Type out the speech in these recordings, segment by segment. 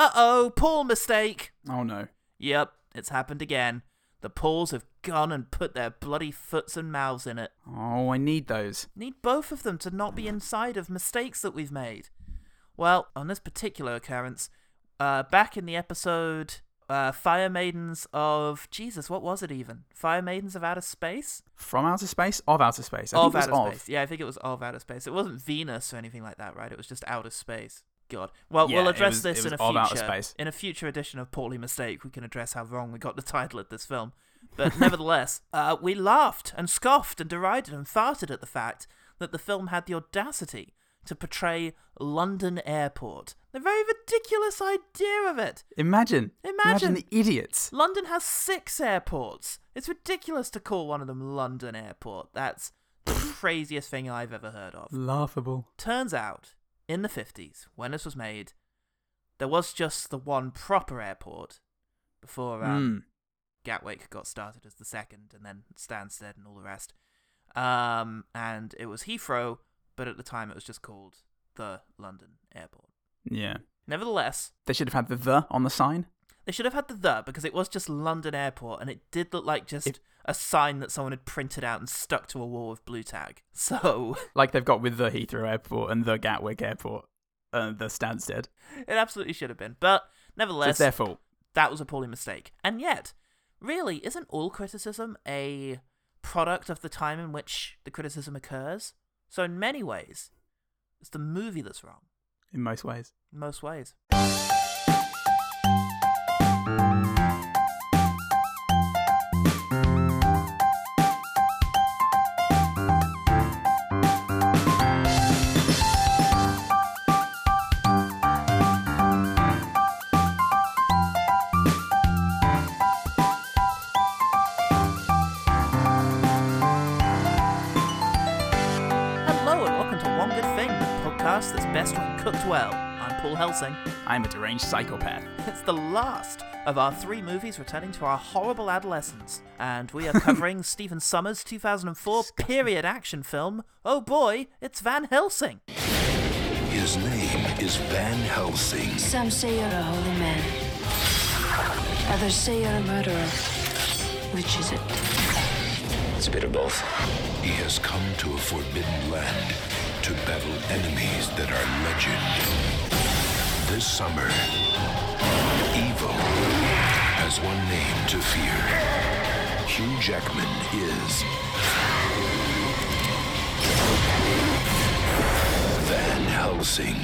Uh oh, Paul mistake. Oh no. Yep, it's happened again. The Pauls have gone and put their bloody foots and mouths in it. Oh, I need those. Need both of them to not be inside of mistakes that we've made. Well, on this particular occurrence, uh, back in the episode uh, Fire Maidens of Jesus, what was it even? Fire Maidens of Outer Space? From outer space? Of outer space. I of think it outer of. space. Yeah, I think it was of outer space. It wasn't Venus or anything like that, right? It was just outer space. God. Well, Yeah, we'll address was- this in a was of outer future space. in a future edition of Poorly Mistake. We can address how wrong we got the title of this film. But nevertheless, uh, we laughed and scoffed and derided and farted at the fact that the film had the audacity to portray London Airport. The very ridiculous idea of it. Imagine. Imagine. the idiots. London has six airports. It's ridiculous to call one of them London Airport. That's the craziest thing I've ever heard of. Laughable. Turns out, in the 50s, when this was made, there was just the one proper airport before um, Gatwick got started as the second, and then Stansted and all the rest. Um, and it was Heathrow, but at the time it was just called the London Airport. Mm. Yeah. Nevertheless, They should have had the the on the sign. they should have had the the because it was just London Airport, and it did look like just If- a sign that someone had printed out and stuck to a wall with blue tag. So Like they've got with the Heathrow Airport and the Gatwick Airport. Uh, the Stansted. it absolutely should have been. But So nevertheless, it's their fault. that was a poorly mistake. And yet, really, isn't all criticism a product of the time in which the criticism occurs? So, in many ways, it's the movie that's wrong. In most ways. In most ways. Podcast that's best when cooked well. I'm Paul Helsing. I'm a deranged psychopath. It's the last of our three movies returning to our horrible adolescence, and we are covering Stephen Sommers' 2004 period action film. Oh boy, it's Van Helsing. His name is Van Helsing. Some say you're a holy man. Others say you're a murderer. Which is it? It's a bit of both. He has come to a forbidden land to battle enemies that are legend. This summer, evil has one name to fear. Hugh Jackman is Van Helsing.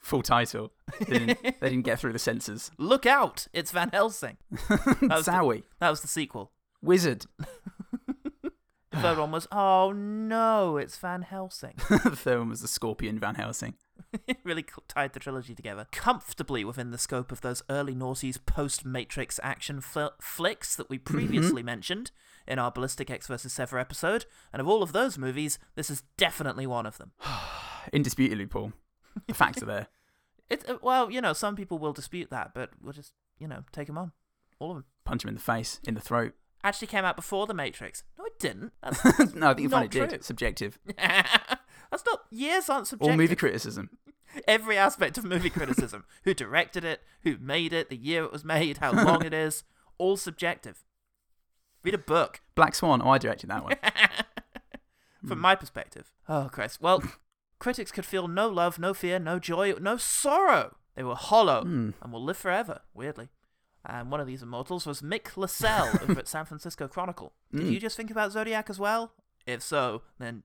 Full title. They didn't, they didn't get through the censors. Look out, it's Van Helsing. That was the- Zowie. That was the sequel. Wizard. The third one was, oh no, it's Van Helsing. the third one was the Scorpion Van Helsing. really tied the trilogy together. Comfortably within the scope of those early noughties post Matrix action fl- flicks that we previously mentioned in our Ballistic Ecks vs. Sever episode. And of all of those movies, this is definitely one of them. Indisputably, Paul. The facts are there. It, uh, well, you know, some people will dispute that, but we'll just, you know, take them on. All of them. Punch him in the face, in the throat. Actually came out before The Matrix. No, didn't. That's, no, I think you find it true. did. Subjective. that's not. Years aren't subjective. All movie criticism. every aspect of movie criticism. who directed it, who made it, the year it was made, how long it is, all subjective. Read a book Black Swan. Oh, I directed that one. from my perspective. Oh, Christ. Well, critics could feel no love, no fear, no joy, no sorrow. They were hollow Hmm. and will live forever, weirdly. And one of these immortals was Mick LaSalle over at San Francisco Chronicle. Did Mm. you just think about Zodiac as well? If so, then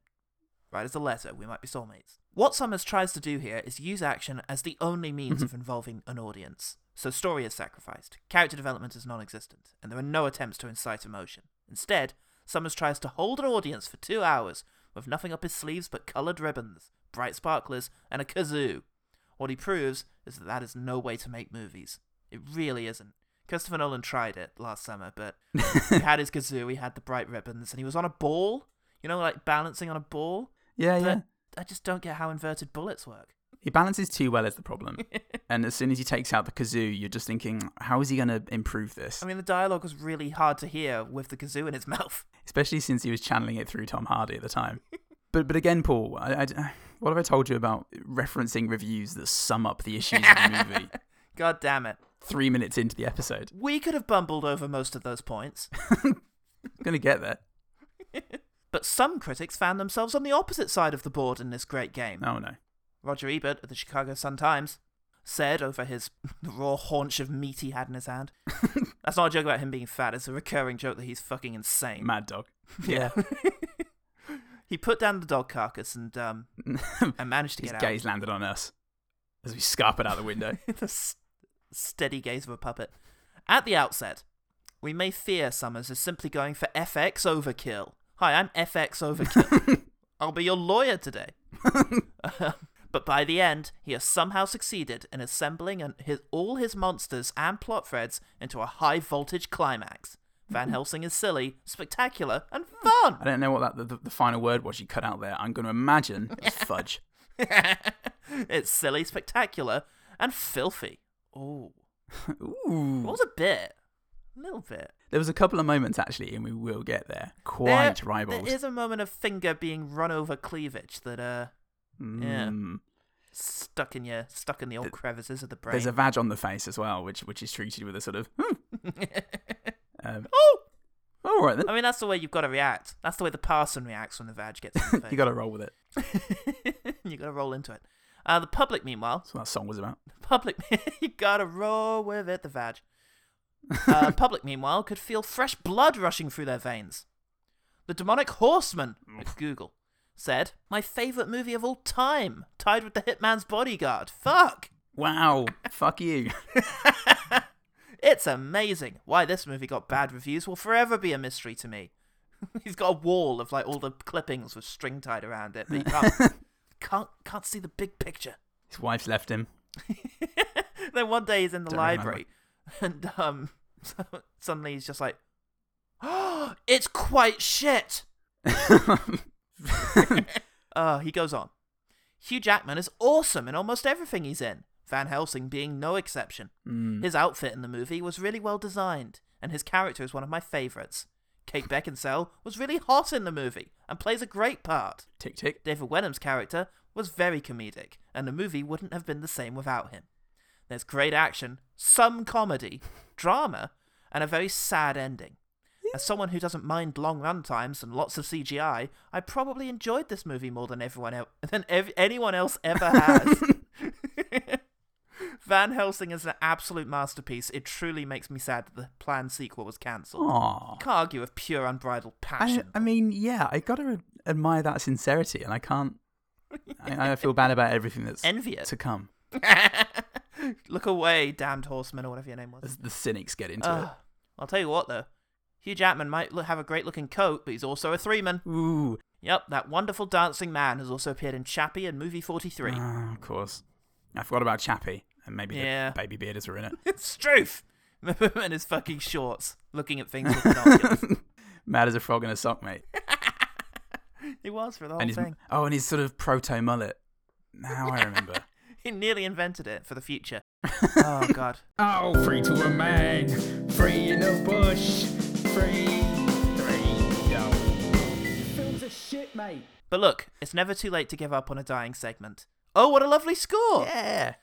write us a letter. We might be soulmates. What Sommers tries to do here is use action as the only means of involving an audience. So story is sacrificed, character development is non existent, and there are no attempts to incite emotion. Instead, Sommers tries to hold an audience for two hours with nothing up his sleeves but coloured ribbons, bright sparklers, and a kazoo. What he proves is that that is no way to make movies. It really isn't. Christopher Nolan tried it last summer, but he had his kazoo, he had the bright ribbons, and he was on a ball. You know, like balancing on a ball. Yeah, yeah. I just don't get how inverted bullets work. He balances too well is the problem. and as soon as he takes out the kazoo, you're just thinking, how is he going to improve this? I mean, the dialogue was really hard to hear with the kazoo in his mouth. Especially since he was channeling it through Tom Hardy at the time. But but again, Paul, I, I- what have I told you about referencing reviews that sum up the issues of the movie God damn it. Three minutes into the episode? We could have bumbled over most of those points, Gonna get there. but some critics found themselves on the opposite side of the board in this great game. Oh no. Roger Ebert of the Chicago Sun-Times said over his raw haunch of meat he had in his hand. That's not a joke about him being fat. It's a recurring joke that he's fucking insane. Mad dog. Yeah. he put down the dog carcass and um and managed to get His get gaze landed on us as we scarpered out the window. the steady gaze of a puppet. At the outset, we may fear Sommers is simply going for FX overkill. Hi, I'm FX overkill. I'll be your lawyer today. but by the end, he has somehow succeeded in assembling an, his, all his monsters and plot threads into a high voltage climax. Van Helsing is silly, spectacular, and fun. I don't know what that the, the, the final word was you cut out there. I'm going to imagine it's fudge. it's silly, spectacular, and filthy. Ooh. Ooh. What was a bit? A little bit. There was a couple of moments actually, and we will get there. Quite there, ribald. There is a moment of finger being run over cleavage that uh yeah. Mm. stuck in your stuck in the old crevices of the brain. There's a vag on the face as well, which which is treated with a sort of. "Hmm." um, oh, all right then. I mean that's the way you've got to react. That's the way the parson reacts when the vag gets in the face. you got to roll with it. you got to roll into it. Uh, the public, meanwhile, That's what that song was about. The public, you gotta roll with it. The vag. Uh, public, meanwhile, could feel fresh blood rushing through their veins. The demonic horseman at Google said, "My favorite movie of all time, tied with The Hitman's Bodyguard." Fuck. Wow. Fuck you. It's amazing. Why this movie got bad reviews will forever be a mystery to me. He's got a wall of like all the clippings with string tied around it, but you can't can't, can't see the big picture. His wife's left him. then one day he's in the Don't remember. library, and um, suddenly he's just like, "Oh, it's quite shit." Uh, he goes on. Hugh Jackman is awesome in almost everything he's in. Van Helsing being no exception. Mm. His outfit in the movie was really well designed, and his character is one of my favourites. Kate Beckinsale was really hot in the movie and plays a great part. Tick tick. David Wenham's character was very comedic, and the movie wouldn't have been the same without him. There's great action, some comedy, drama, and a very sad ending. As someone who doesn't mind long run times and lots of CGI, I probably enjoyed this movie more than everyone el- than ev- anyone else ever has. Van Helsing is an absolute masterpiece. It truly makes me sad that the planned sequel was cancelled. Can't argue with pure unbridled I, passion. I mean, yeah, I gotta admire that sincerity, and I can't. I, I feel bad about everything that's Envy it. to come Look away, damned horseman, or whatever your name was. as the cynics get into it. I'll tell you what, though. Hugh Jackman might have a great looking coat, but he's also a three man. Ooh, Yep, that wonderful dancing man has also appeared in Chappie and Movie 43. Ah, of course. I forgot about Chappie, and maybe Yeah. the baby bearders were in it. it's Struth! in his fucking shorts, looking at things with binoculars. Mad as a frog in a sock, mate. he was for the whole and his thing. oh, and his sort of proto mullet. Now I remember. He nearly invented it for the future. oh, God. Oh, free to a man, free in the bush, free, free, yo. Films are shit, mate. But look, it's never too late to give up on a dying segment. Oh, what a lovely score! yeah.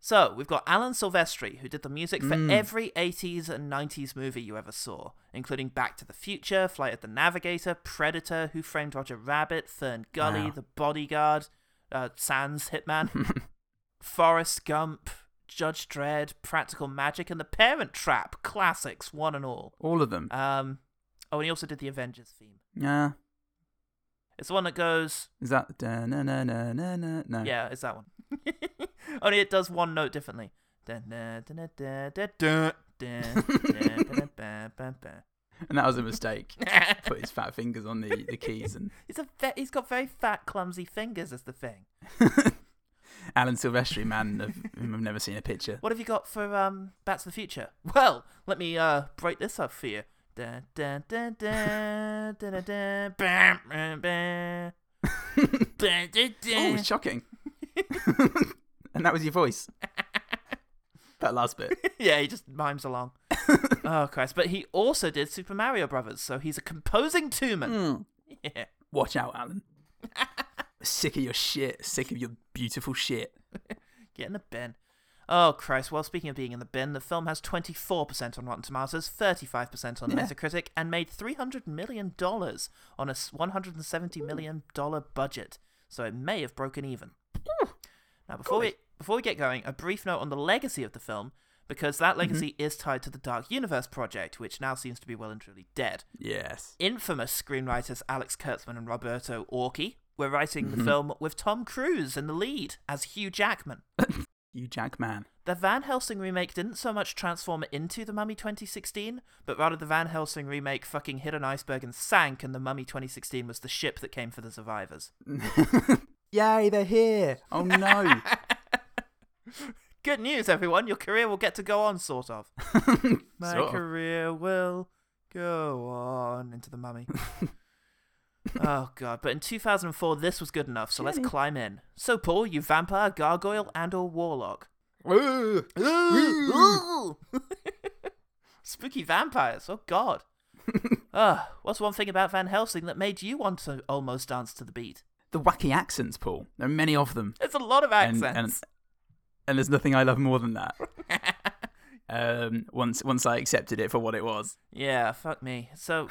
So, we've got Alan Silvestri, who did the music for Mm. every 80s and 90s movie you ever saw, including Back to the Future, Flight of the Navigator, Predator, Who Framed Roger Rabbit, Fern Gully, Wow. The Bodyguard, uh, Sans Hitman, Forrest Gump, Judge Dredd, Practical Magic, and The Parent Trap classics, one and all. All of them. Um, oh, and he also did the Avengers theme. Yeah. It's the one that goes. Is that da, na, na, na, na, na. no? Yeah, it's that one. Only it does one note differently. and that was a mistake. Put his fat fingers on the, the keys and he's a ve- he's got very fat clumsy fingers. Is the thing. Alan Silvestri, man of whom I've never seen a picture. What have you got for um Back to the Future? Well, let me uh break this up for you. Bam, bam, bam. Oh, shocking. and that was your voice. that last bit. yeah, he just mimes along. oh Christ! But he also did Super Mario Brothers, so he's a composing two-man. Yeah. Watch out, Alan. Sick of your shit. Sick of your beautiful shit. Get in the bin. Oh Christ! Well, speaking of being in the bin, the film has 24% on Rotten Tomatoes, 35% on Yeah. Metacritic, and made 300 million dollars on a $170 million budget. So it may have broken even. Now, before we before we get going, a brief note on the legacy of the film, because that mm-hmm. legacy is tied to the Dark Universe project, which now seems to be well and truly dead. Yes. Infamous screenwriters Alex Kurtzman and Roberto Orci were writing the mm-hmm. film with Tom Cruise in the lead as Hugh Jackman. You Jackman. The Van Helsing remake didn't so much transform it into The Mummy 2016, but rather the Van Helsing remake fucking hit an iceberg and sank, and The Mummy 2016 was the ship that came for the survivors. Yay, they're here. Oh no. Good news, everyone! Your career will get to go on, sort of. My Sort of. career will go on into The Mummy. Oh god! But in 2004, this was good enough. So let's climb in. So, Paul, you vampire, gargoyle, and/or warlock. Spooky vampires. Oh God. Ugh, what's one thing about Van Helsing that made you want to almost dance to the beat? the wacky accents, Paul. There are many of them. There's a lot of And- accents. And, and there's nothing I love more than that. um, once once I accepted it for what it was. Yeah, fuck me. So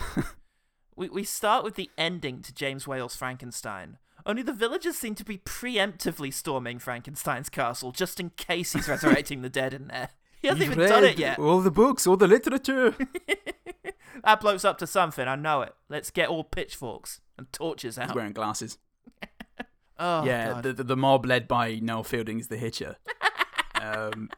we we start with the ending to James Whale's Frankenstein. Only the villagers seem to be preemptively storming Frankenstein's castle just in case he's resurrecting the dead in there. He hasn't You've even done it yet. All the books, all the literature. That bloke's up to something, I know it. Let's get all pitchforks and torches He's out. wearing glasses. Oh, yeah, the, the the mob led by Noel Fielding is the Hitcher. um,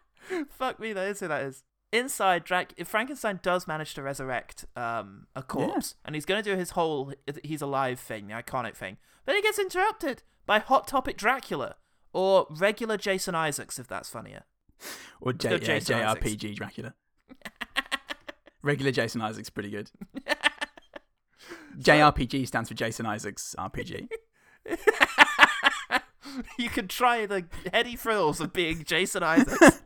Fuck me, that is who that is. Inside, Drac- if Frankenstein does manage to resurrect um, a corpse, and he's going to do his whole he's alive thing, the iconic thing, then he gets interrupted by Hot Topic Dracula, or regular Jason Isaacs, if that's funnier. or J- yeah, Jason Isaacs. JRPG Dracula. Regular Jason Isaacs pretty good. JRPG stands for Jason Isaacs RPG. you can try the heady thrills of being Jason Isaacs.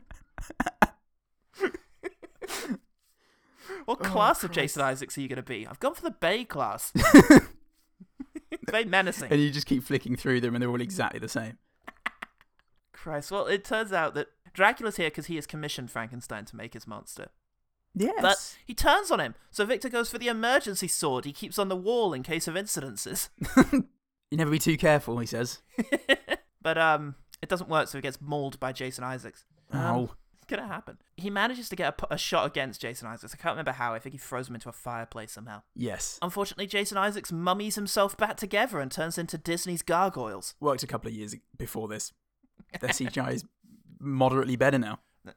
what Oh, class of Jason Isaacs are you going to be? I've gone for the Bay class. Very menacing. and you just keep flicking through them, and they're all exactly the same. Christ. Well, it turns out that Dracula's here because he has commissioned Frankenstein to make his monster. Yes. But he turns on him, so Victor goes for the emergency sword he keeps on the wall in case of incidences. you never be too careful, he says. but um, it doesn't work, so he gets mauled by Jason Isaacs. Um, Oh. It's gonna happen. He manages to get a, a shot against Jason Isaacs. I can't remember how. I think he throws him into a fireplace somehow. Yes. Unfortunately, Jason Isaacs mummies himself back together and turns into Disney's gargoyles. Worked a couple of years before this. Their CGI is moderately better now.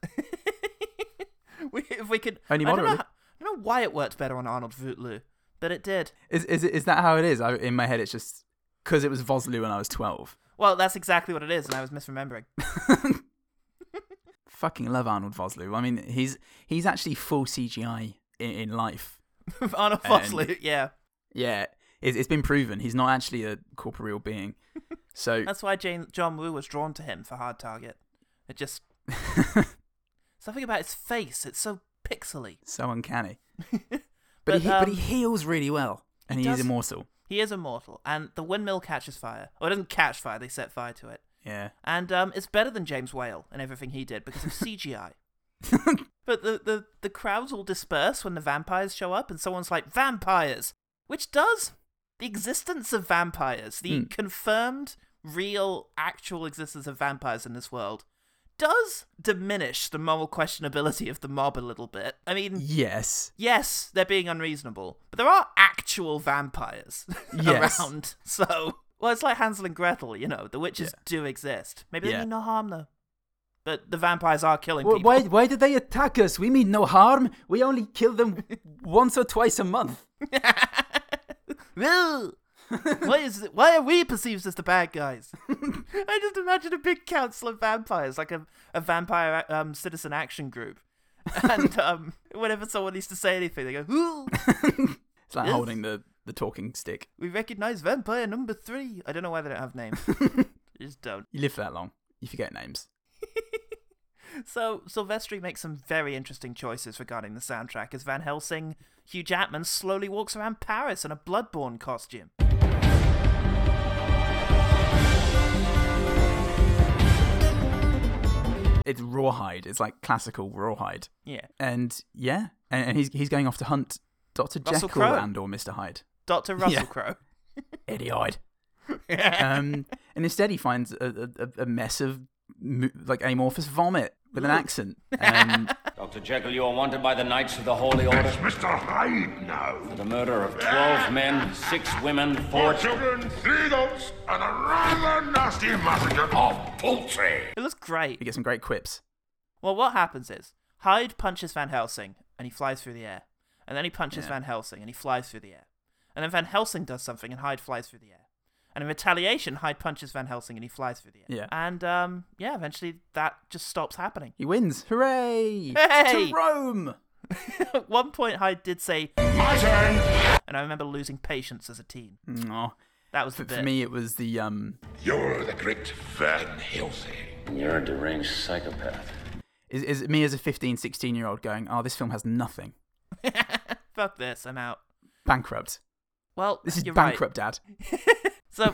we, if we could, Only I don't, know, I don't know why it worked better on Arnold Vosloo, but it did. Is is is that how it is? I, in my head, it's just because it was Vosloo when I was twelve. Well, that's exactly what it is, and I was misremembering. Fucking love Arnold Vosloo. I mean, he's he's actually full CGI in, in life. Arnold Vosloo, yeah. Yeah, it, it's been proven he's not actually a corporeal being. So That's why Jane, John Woo was drawn to him for Hard Target. It just something about his face. It's so pixely. so uncanny. But, But, he but he um, heals really well, and he, is does- immortal. He is immortal, and the windmill catches fire. Or it doesn't catch fire; they set fire to it. Yeah. And um, it's better than James Whale and everything he did because of CGI. but the, the the crowds will disperse when the vampires show up, and someone's like vampires, which does the existence of vampires, the Hmm. confirmed, real, actual existence of vampires in this world, does diminish the moral questionability of the mob a little bit. I mean, Yes. yes, they're being unreasonable, but there are actual vampires Yes. around. So, well, it's like Hansel and Gretel, you know, the witches Yeah. do exist. Maybe they Yeah. mean no harm, though. But the vampires are killing Well, people. why why did they attack us? We mean no harm. We only kill them once or twice a month. Why is it, why are we perceived as the bad guys? I just imagine a big council of vampires, like a, a vampire um, citizen action group. And um, whenever someone needs to say anything, they go, "Ooh." It's like Yes. holding the the talking stick. We recognize vampire number three. I don't know why they don't have names. They just don't. You live for that long, you forget names. So Silvestri makes some very interesting choices regarding the soundtrack as Van Helsing, Hugh Jackman slowly walks around Paris in a Bloodborne costume. It's rawhide. It's like classical rawhide. Yeah. And yeah, and, and he's he's going off to hunt Doctor Jekyll Crowe. and or Mister Hyde. Dr. Russell Yeah. Crowe. Eddie Hyde. um, and instead he finds a, a, a mess of like amorphous vomit with an accent. Um, Dr. Jekyll, you are wanted by the Knights of the Holy Order It's Mr. Hyde now. for the murder of 12 men, 6 women, 4 Four children, three adults, and a rather nasty massacre of poultry. It looks great. we get some great quips. Well, what happens is Hyde punches Van Helsing and he flies through the air. And then he punches Yeah. Van Helsing and he flies through the air. And then Van Helsing does something and Hyde flies through the air. And in retaliation, Hyde punches Van Helsing and he flies through the air. Yeah. And um, yeah, eventually that just stops happening. He wins. Hooray! Hey! To Rome! At one point, Hyde did say, My turn. and I remember losing patience as a teen. Aw. That was the For, for bit. me, it was the um. You're the great Van Helsing. You're a deranged psychopath. Is, is it me as a 15, 16 year old going, oh, this film has nothing. Fuck this, I'm out. Bankrupt. Well, This is bankrupt, Dad. So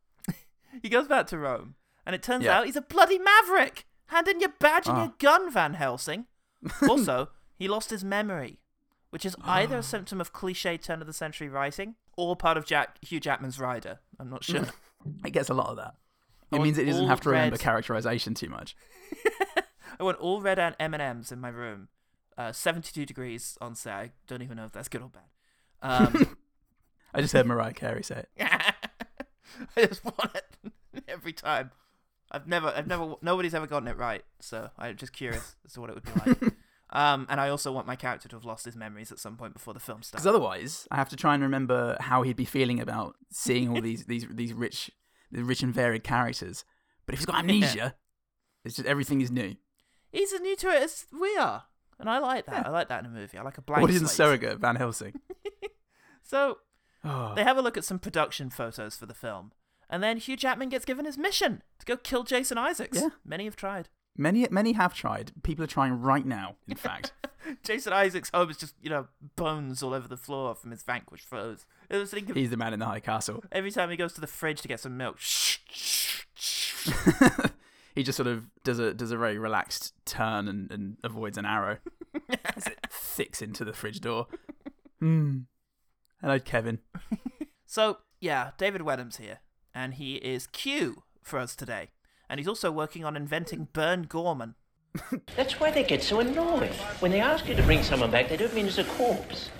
he goes back to Rome, and it turns Yeah. out he's a bloody maverick. Hand in your badge and Ah. your gun, Van Helsing. Also, he lost his memory, which is either a symptom of cliche turn of the century writing or part of Jack Hugh Jackman's rider. I'm not sure. It gets a lot of that. It means it doesn't have to remember red- characterization too much. I want all red and M and M's in my room. Uh, 72 degrees on set. I don't even know if that's good or bad. Um, I just heard Mariah Carey say it. I just want it every time. I've never, I've never, nobody's ever gotten it right, so I'm just curious as to what it would be like. Um, and I also want my character to have lost his memories at some point before the film starts. Because otherwise, I have to try and remember how he'd be feeling about seeing all these these these rich, the rich and varied characters. But if he's got amnesia, it's just everything is new. He's as new to it as we are, and I like that. I like that in a movie. I like a blank What isn't slate. surrogate Van Helsing? So Oh, they have a look at some production photos for the film, and then Hugh Jackman gets given his mission to go kill Jason Isaacs. Yeah. Many have tried. many many have tried. People are trying right now. In fact, Jason Isaacs' home is just, you know, bones all over the floor from his vanquished foes. It was thinking he's the man in the high castle. every time he goes to the fridge to get some milk. Shh, shh, shh. he just sort of does a does a very relaxed turn and, and avoids an arrow as it thicks into the fridge door. Hmm. Hello, Kevin. So, yeah, David Wenham's here, and he is Q for us today. And he's also working on inventing Burn Gorman. That's why they get so annoyed. When they ask you to bring someone back, they don't mean as a corpse.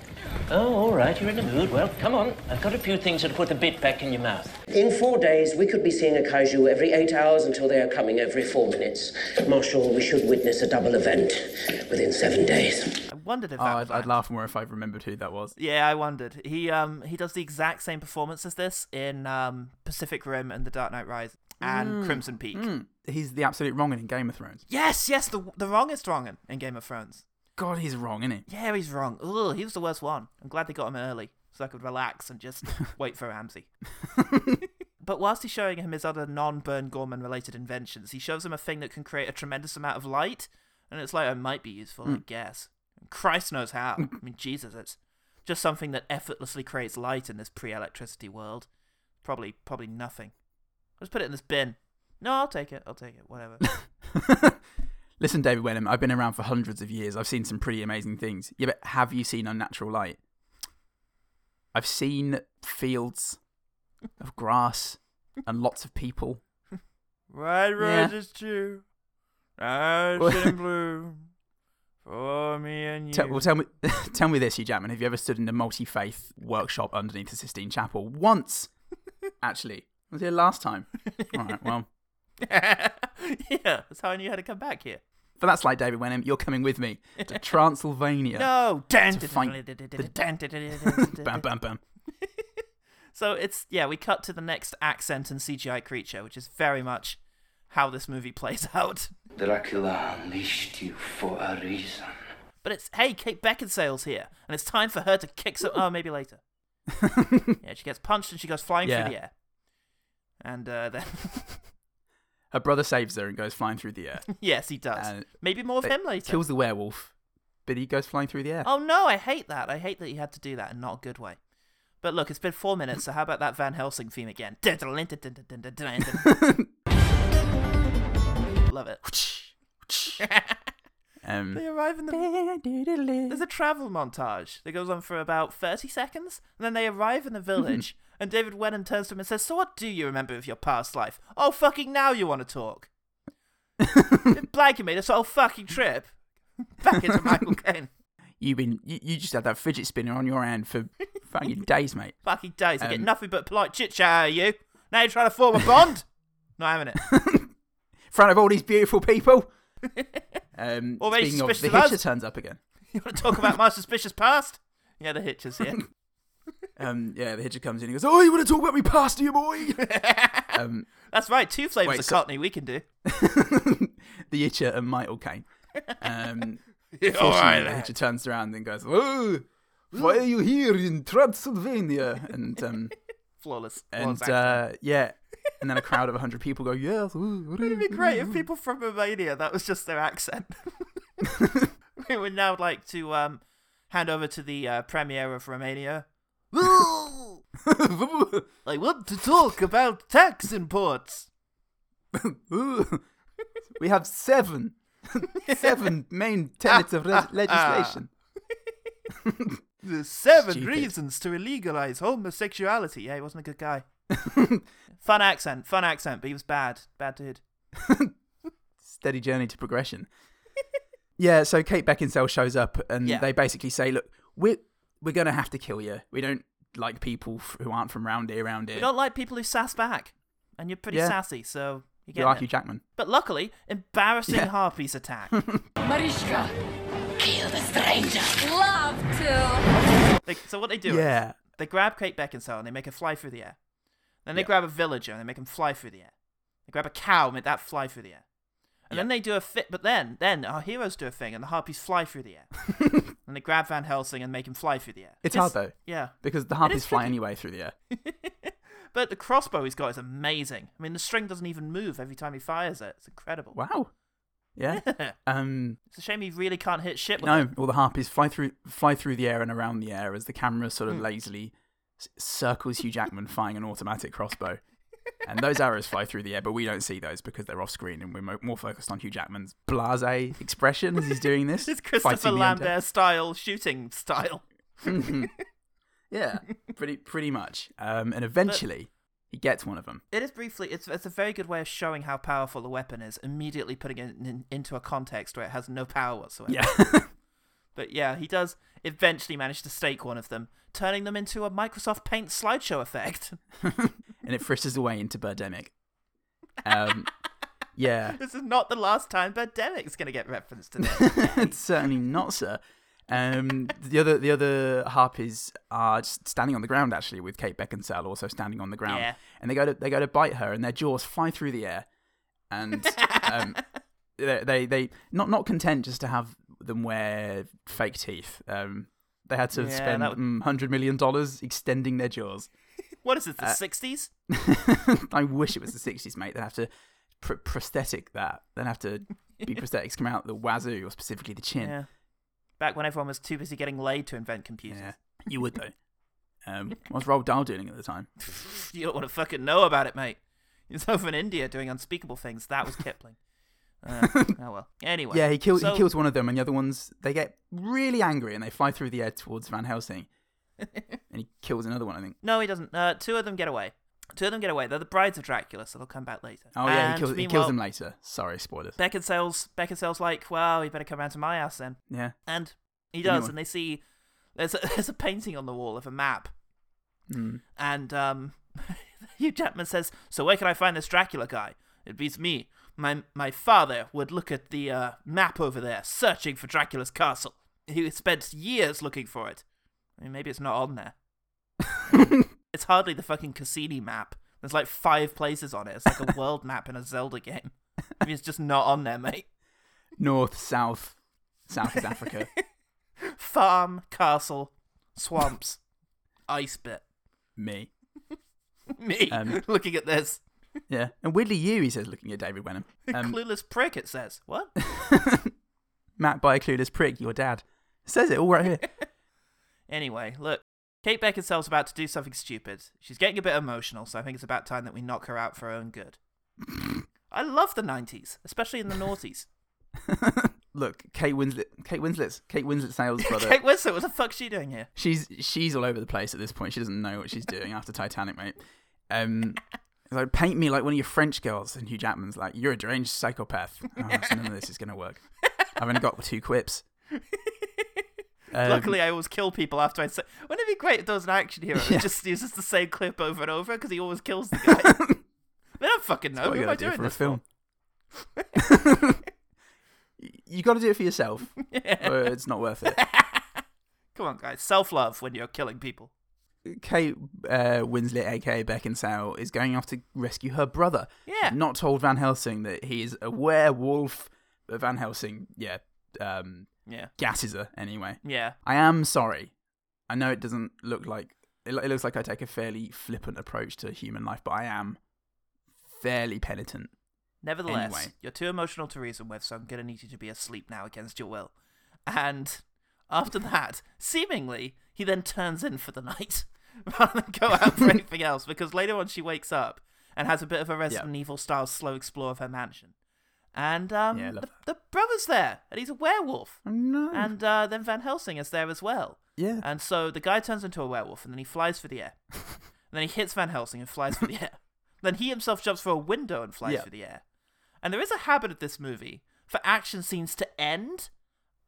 Oh, all right, you're in the mood. Well, come on. I've got a few things that'll put the bit back in your mouth. In four days, we could be seeing a kaiju every eight hours until they are coming every four minutes. Marshal, we should witness a double event within seven days. I wondered if Oh, that I'd, I'd laugh more if I remembered who that was. Yeah, I wondered. He um he does the exact same performance as this in um Pacific Rim and The Dark Knight Rise and Crimson Peak. Hmm. He's the absolute wrong in Game of Thrones. Yes, yes, the the wrongest wrong in Game of Thrones. God, he's wrong, isn't he? Yeah, he's wrong. Ugh, he was the worst one. I'm glad they got him early so I could relax and just wait for Ramsay. but whilst he's showing him his other non-Burn Gorman related inventions, he shows him a thing that can create a tremendous amount of light, and it's like it might be useful, I hmm. guess. Christ knows how. I mean, Jesus, it's just something that effortlessly creates light in this pre-electricity world. Probably, probably nothing. Let's put it in this bin. No, I'll take it. I'll take it. Whatever. Listen, David Wenham, I've been around for hundreds of years. I've seen some pretty amazing things. Yeah, but have you seen unnatural light? I've seen fields of grass and lots of people. White Red Yeah. roses too, red in bloom for me and you. Tell, well, tell me, tell me this, Hugh Jackman. Have you ever stood in a multi-faith workshop underneath the Sistine Chapel? Once, actually. I Was it last time? All right, well, yeah, that's how I knew how to come back here. But that's like David Wenham. You're coming with me to Transylvania. No, To fight Bam, bam, bam. So it's yeah, we cut to the next accent and CGI creature, which is very much how this movie plays out. Dracula unleashed you for a reason. But it's hey, Kate Beckinsale's here, and it's time for her to kick some. Oh, maybe later. yeah, she gets punched and she goes flying Yeah. through the air. And uh, then, Her brother saves her and goes flying through the air. yes, he does. And Maybe more of him later. Kills the werewolf, but he goes flying through the air. Oh no, I hate that. I hate that he had to do that in not a good way. But look, it's been four minutes, so how about that Van Helsing theme again? Love it. Um, They arrive in the. There's a travel montage that goes on for about 30 seconds, and then they arrive in the village, and David Wenham turns to him and says, So, what do you remember of your past life? Oh, fucking now you want to talk. Blanky made this whole fucking trip. Back into Michael Caine. You've been you, you just had that fidget spinner on your hand for fucking days, mate. Fucking days. I get Um, nothing but polite chit chat out of you. Now you're trying to form a bond? Not having it. In front of all these beautiful people. Um, Already speaking of, the hitcher us? turns up again. You want to talk about my suspicious past? Yeah, the hitcher's here. Um, yeah, the hitcher comes in and goes, "Oh, you want to talk about me past, do you, boy?" um, That's right, two flavors Wait, of so- Cockney we can do. the hitcher and Michael Caine. Um, Yeah, fortunately, alright the hitcher turns around and goes, "Oh, why are you here in Transylvania?" And um, Flawless. and flawless uh, yeah, and then a crowd of hundred people go, "Yes." ooh, Wouldn't it be great if people from Romania that was just their accent? we would now like to um, hand over to the uh, premiere of Romania. I want to talk about tax imports. We have seven, seven main tenets of res- legislation. The seven Stupid. reasons to illegalize homosexuality. Yeah, he wasn't a good guy. Fun accent, fun accent, but he was bad. Bad dude. Steady journey to progression. yeah, so Kate Beckinsale shows up, and Yeah. they basically say, "Look, we're we're gonna have to kill you. We don't like people f- who aren't from round here, round We don't like people who sass back. And you're pretty Yeah. sassy, so you get You like it. Hugh Jackman. But luckily, embarrassing Yeah. harpies attack. Mariska, kill the stranger. Love to. They- so what they do Yeah. is they grab Kate Beckinsale and they make her fly through the air. Then they Yeah. grab a villager and they make him fly through the air. They grab a cow and make that fly through the air. And then they do a fit, but then then our heroes do a thing and the harpies fly through the air. and they grab Van Helsing and make him fly through the air. It's hard though, Yeah. because the harpies fly tricky. anyway through the air. But the crossbow he's got is amazing. I mean, the string doesn't even move every time he fires it. It's incredible. Wow. Yeah. um. It's a shame he really can't hit shit with No, it. all the harpies fly through fly through the air and around the air as the camera sort of Hmm. lazily circles Hugh Jackman firing an automatic crossbow. and those arrows fly through the air, but we don't see those because they're off screen, and we're mo- more focused on Hugh Jackman's blasé expression as he's doing this. It's Christopher. Lambert style shooting style. Mhm. yeah, pretty pretty much. Um, and eventually, he gets one of them. It is briefly. It's it's a very good way of showing how powerful the weapon is. Immediately putting it in, into a context where it has no power whatsoever. Yeah. But yeah, he does eventually manage to stake one of them, turning them into a Microsoft Paint slideshow effect. and it frisses away into Birdemic. Um, yeah. this is not the last time Birdemic's going to get referenced today. it's certainly not, sir. Um, the other the other harpies are just standing on the ground actually, with Kate Beckinsale also standing on the ground, Yeah. and they go to they go to bite her, and their jaws fly through the air, and um, they, they they not not content just to have them wear fake teeth. Um, they had to Yeah, spend would- mm, hundred million dollars extending their jaws. what is it? The Uh, sixties? I wish it was the 60s, mate. They'd have to pr- prosthetic that. They'd have to be prosthetics come out the wazoo, or specifically the chin. yeah. Back when everyone was too busy getting laid to invent computers. Yeah, you would though. Um, what was Roald Dahl doing at the time? You don't want to fucking know about it, mate. He was over in India doing unspeakable things. That was Kipling. Uh, oh well. Anyway. Yeah, he kills so- he kills one of them, and the other ones they get really angry and they fly through the air towards Van Helsing, and he kills another one. I think. No, he doesn't. Uh, two of them get away. Two of them get away. They're the brides of Dracula, so they'll come back later. Oh yeah, he kills he kills them later. Sorry, spoilers. Beckinsale's Beckinsale's like, well, you better come round to my house then. Yeah. And he does, and they see there's a, there's a painting on the wall of a map, Mm. and um, Hugh Jackman says, "So where can I find this Dracula guy?" It beats me. My my father would look at the uh, map over there, searching for Dracula's castle. He spent years looking for it. I mean, maybe it's not on there. it's hardly the fucking Cassini map. There's like five places on it. It's like a world map in a Zelda game. I mean, it's just not on there, mate. North, south, south is Africa. Farm, castle, swamps. ice bit. Me. Me Um, looking at this. Yeah. And weirdly, you, he says, looking at David Wenham. Um, Clueless prick, it says. What? Matt by a clueless prick, your dad. says it all right here. Anyway, look. Kate Beckinsale's about to do something stupid. She's getting a bit emotional, so I think it's about time that we knock her out for her own good. I love the 90s, especially in the noughties. Look, Kate Winslet. Kate Winslet's Kate Winslet Sales brother. Kate Winslet, what the fuck's she doing here? she's she's all over the place at this point. She doesn't know what she's doing after Titanic, mate. Um, like paint me like one of your French girls, and Hugh Jackman's like, "You're a deranged psychopath." Oh, so none of this is gonna work. I've only got two quips. Um, Luckily, I always kill people after I say. Wouldn't it be great if there was an action hero Yeah. that just uses the same clip over and over because he always kills the guy? they don't fucking know. what Who am I do doing for a film. you got to do it for yourself, or it's not worth it. Come on, guys. Self love when you're killing people. Kate uh, Winslet, aka Beckinsale, is going off to rescue her brother. Yeah. Not told Van Helsing that he is a werewolf. But Van Helsing, yeah, um, Yeah. gasses her anyway. Yeah. I am sorry. I know it doesn't look like it, it looks like I take a fairly flippant approach to human life, but I am fairly penitent. Nevertheless, Anyway. you're too emotional to reason with, so I'm going to need you to be asleep now against your will. And after that, seemingly, he then turns in for the night rather than go out for anything else, because later on she wakes up and has a bit of a Resident Evil style slow explore of her mansion. And um, Yeah, the, the brother's there, and he's a werewolf. Oh, no. And uh, then Van Helsing is there as well. Yeah. And so the guy turns into a werewolf, and then he flies for the air. and then he hits Van Helsing and flies for the air. Then he himself jumps for a window and flies Yeah. for the air. And there is a habit of this movie for action scenes to end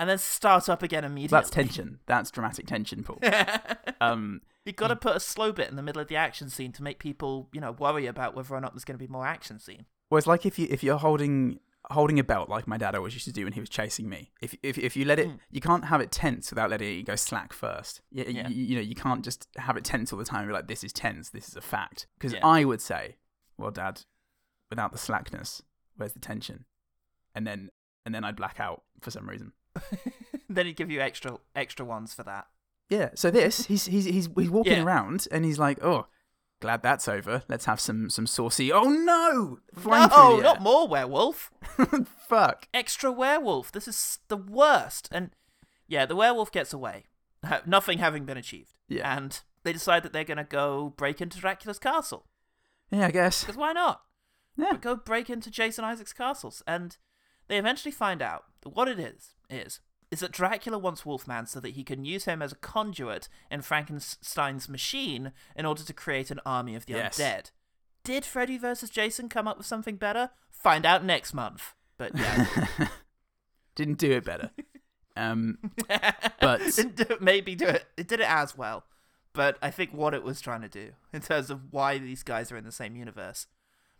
and then start up again immediately. That's tension. That's dramatic tension, Paul. um, You've got to put a slow bit in the middle of the action scene to make people, you know, worry about whether or not there's going to be more action scene. well, it's like if you if you're holding holding a belt, like my dad always used to do when he was chasing me. If if if you let it, you can't have it tense without letting it go slack first. You, Yeah. you, you know, you can't just have it tense all the time. And be like, this is tense. This is a fact. Because Yeah. I would say, well, dad, without the slackness, where's the tension? And then and then I'd black out for some reason. then he'd give you extra extra ones for that. Yeah. So this, he's he's he's he's walking Yeah. around and he's like, oh, glad that's over. Let's have some some saucy. Oh no! Flying no, not air. more werewolf. Fuck. Extra werewolf. This is the worst. And yeah, the werewolf gets away, nothing having been achieved. Yeah. And they decide that they're going to go break into Dracula's castle. Yeah, I guess. Because why not? Yeah. But go break into Jason Isaacs' castles. And they eventually find out that what it is, is, is that Dracula wants Wolfman so that he can use him as a conduit in Frankenstein's machine in order to create an army of the Yes. undead. Did Freddy vs. Jason come up with something better? Find out next month. But yeah. Didn't do it better. Um, but Didn't do it, maybe do it. It did it as well. But I think what it was trying to do, in terms of why these guys are in the same universe,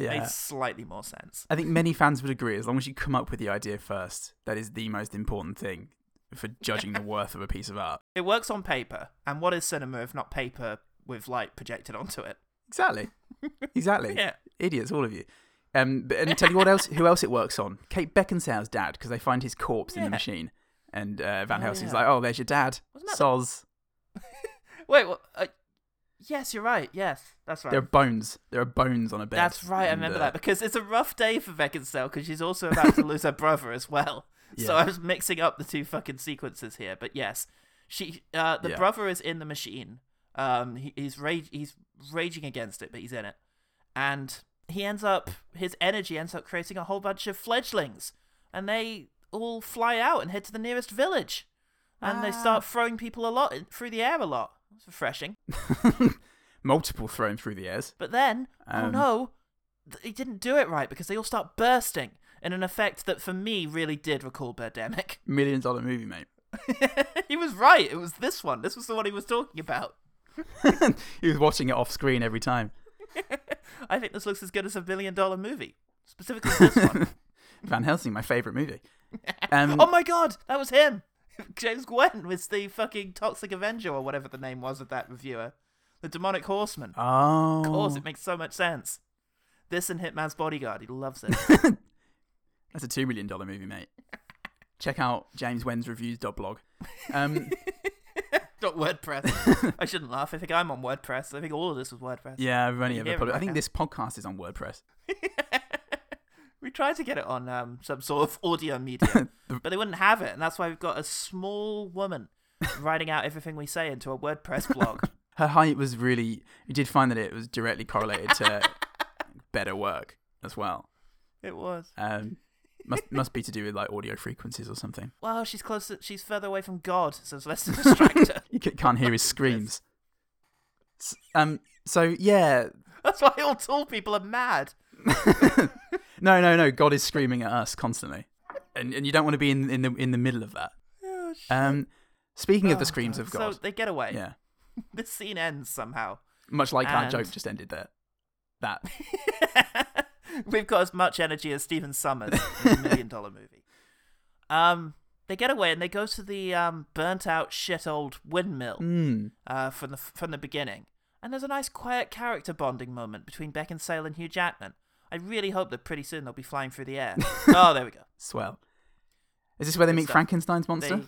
yeah, made slightly more sense. I think many fans would agree. As long as you come up with the idea first, that is the most important thing for judging the worth of a piece of art. It works on paper, and what is cinema if not paper with light projected onto it? Exactly. Exactly. Yeah. Idiots, all of you. Um, but, and tell you what else? Who else it works on? Kate Beckinsale's dad, because they find his corpse in the machine, and uh, Van Oh, Helsing's yeah. like, "Oh, there's your dad, soz." Wait, what? Uh, yes, you're right. Yes, that's right. There are bones. There are bones on a bed. That's right. I remember uh, that because it's a rough day for Beckinsale because she's also about to lose her brother as well. Yeah. So I was mixing up the two fucking sequences here. But yes, she uh, the Yeah. brother is in the machine. Um, he, he's rage he's raging against it, but he's in it, and he ends up his energy ends up creating a whole bunch of fledglings, and they all fly out and head to the nearest village, and they Ah. start throwing people a lot through the air a lot. It's refreshing. multiple thrown through the airs. But then, oh Um, no, th- he didn't do it right because they all start bursting in an effect that for me really did recall Birdemic. Million dollar movie, mate. he was right. It was this one. This was the one he was talking about. he was watching it off screen every time. I think this looks as good as a billion dollar movie. Specifically this one. Van Helsing, my favorite movie. Um, oh my god, that was him! James Gwen was the fucking Toxic Avenger or whatever the name was of that reviewer. The Demonic Horseman. oh, Of course, it makes so much sense. This and Hitman's Bodyguard. He loves it. that's a two million dollar movie, mate. Check out James Wen's reviews blog. Um, Not WordPress. I shouldn't laugh. I think I'm on WordPress. I think all of this was WordPress. Yeah, I've only ever hear it. I think this podcast is on WordPress. We tried to get it on um, some sort of audio medium, but they wouldn't have it, and that's why we've got a small woman writing out everything we say into a WordPress blog. Her height was really. You did find that it was directly correlated to better work as well. it was. Um, must must be to do with like audio frequencies or something. Well, she's closer. She's further away from God, so it's less to distract her. You can't hear his screams. Um. So yeah. That's why all tall people are mad. No, no, no. God is screaming at us constantly, and and you don't want to be in in the in the middle of that. Oh. Um. Speaking of Oh, the screams God. of God, So they get away. yeah. This scene ends somehow. Much like our And- joke just ended there. That We've got as much energy as Stephen Sommers in a million dollar movie. Um, they get away and they go to the um, burnt out shit old windmill Hmm. uh, from the from the beginning, and there's a nice quiet character bonding moment between Beckinsale and Hugh Jackman. I really hope that pretty soon they'll be flying through the air. oh, there we go. swell. Is this where they meet stuff. Frankenstein's monster? They-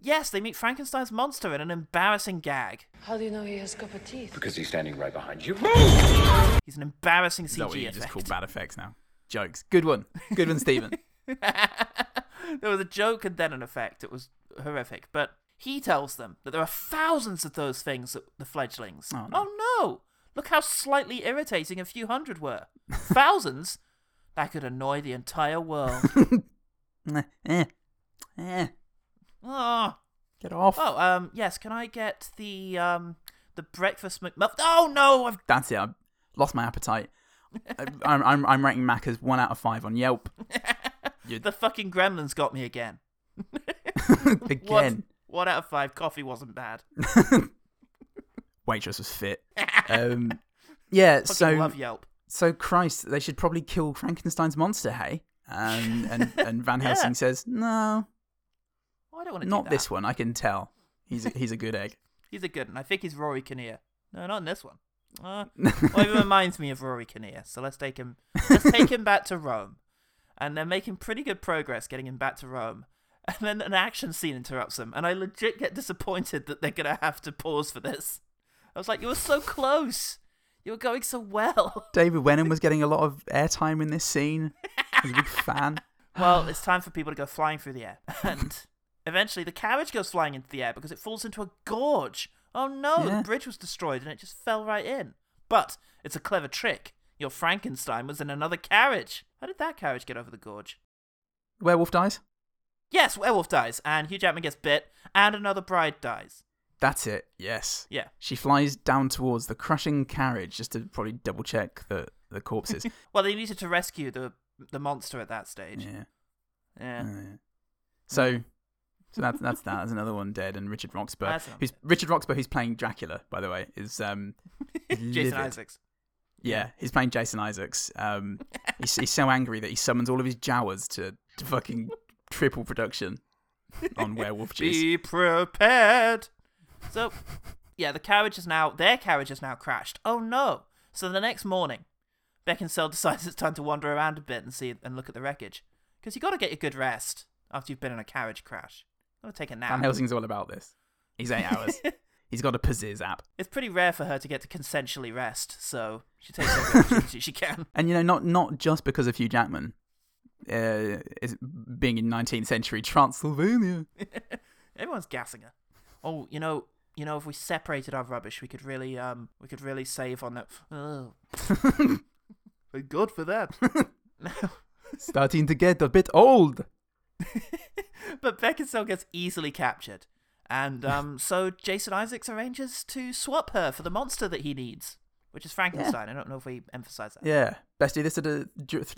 Yes, they meet Frankenstein's monster in an embarrassing gag. How do you know he has copper teeth? Because he's standing right behind you. He's an embarrassing Is that what CG you just call bad effects now? Jokes. Good one. Good one, Stephen. there was a joke and then an effect. It was horrific. But he tells them that there are thousands of those things at the fledglings. Oh, no. Oh, no! Look how slightly irritating a few hundred were. thousands? That could annoy the entire world. eh, eh, eh. oh. Get off. oh, um, yes. Can I get the um the breakfast McMuffin? Oh no! I've That's it. I've lost my appetite. I- I'm, I'm, I'm rating Macca's one out of five on Yelp. You- the fucking gremlins got me again. Again. One, one out of five. Coffee wasn't bad. Waitress was fit. Um, yeah, Fucking so love Yelp. so Christ, they should probably kill Frankenstein's monster, hey? Um, and and Van Yeah. Helsing says, no, Oh, I don't want to not this one. I can tell. He's a, he's a good egg. He's a good one. I think he's Rory Kinnear. No, not in this one. Uh, well, it reminds me of Rory Kinnear. So let's take him. Let's take him back to Rome, and they're making pretty good progress getting him back to Rome. And then an action scene interrupts them, and I legit get disappointed that they're gonna have to pause for this. I was like, you were so close. You were going so well. David Wenham was getting a lot of airtime in this scene. Was a big fan. Well, it's time for people to go flying through the air. And eventually the carriage goes flying into the air because it falls into a gorge. Oh no, Yeah. the bridge was destroyed and it just fell right in. But it's a clever trick. Your Frankenstein was in another carriage. How did that carriage get over the gorge? Werewolf dies. Yes, werewolf dies, and Hugh Jackman gets bit, and another bride dies. That's it. Yes. Yeah. She flies down towards the crushing carriage just to probably double check the the corpses. Well, they needed to rescue the the monster at that stage. yeah. Yeah. Uh. So, so that's that's that. There's another one dead, and Richard Roxburgh, who's Richard Roxburgh, who's playing Dracula, by the way, is um, Jason livid. Isaacs. Yeah, he's playing Jason Isaacs. Um, he's, he's so angry that he summons all of his Jawas to, to fucking triple production on Werewolf Juice. Be prepared. So, yeah, the carriage is now their carriage is now crashed. Oh no! So the next morning, Beckinsale decides it's time to wander around a bit and see and look at the wreckage because you got to get a good rest after you've been in a carriage crash. Got to take a nap. Van Helsing's all about this. He's eight hours. he's got a Pazziz app. It's pretty rare for her to get to consensually rest, so she takes every opportunity she can. And you know, not not just because of Hugh Jackman, uh, is being in 19th century Transylvania. Everyone's gassing her. Oh, you know, you know, if we separated our rubbish, we could really, um, we could really save on that. Oh. Thank God for that. Starting to get a bit old. but Beckinsale gets easily captured, and um, so Jason Isaacs arranges to swap her for the monster that he needs, which is Frankenstein. I don't know if we emphasize that. Yeah, best do this at a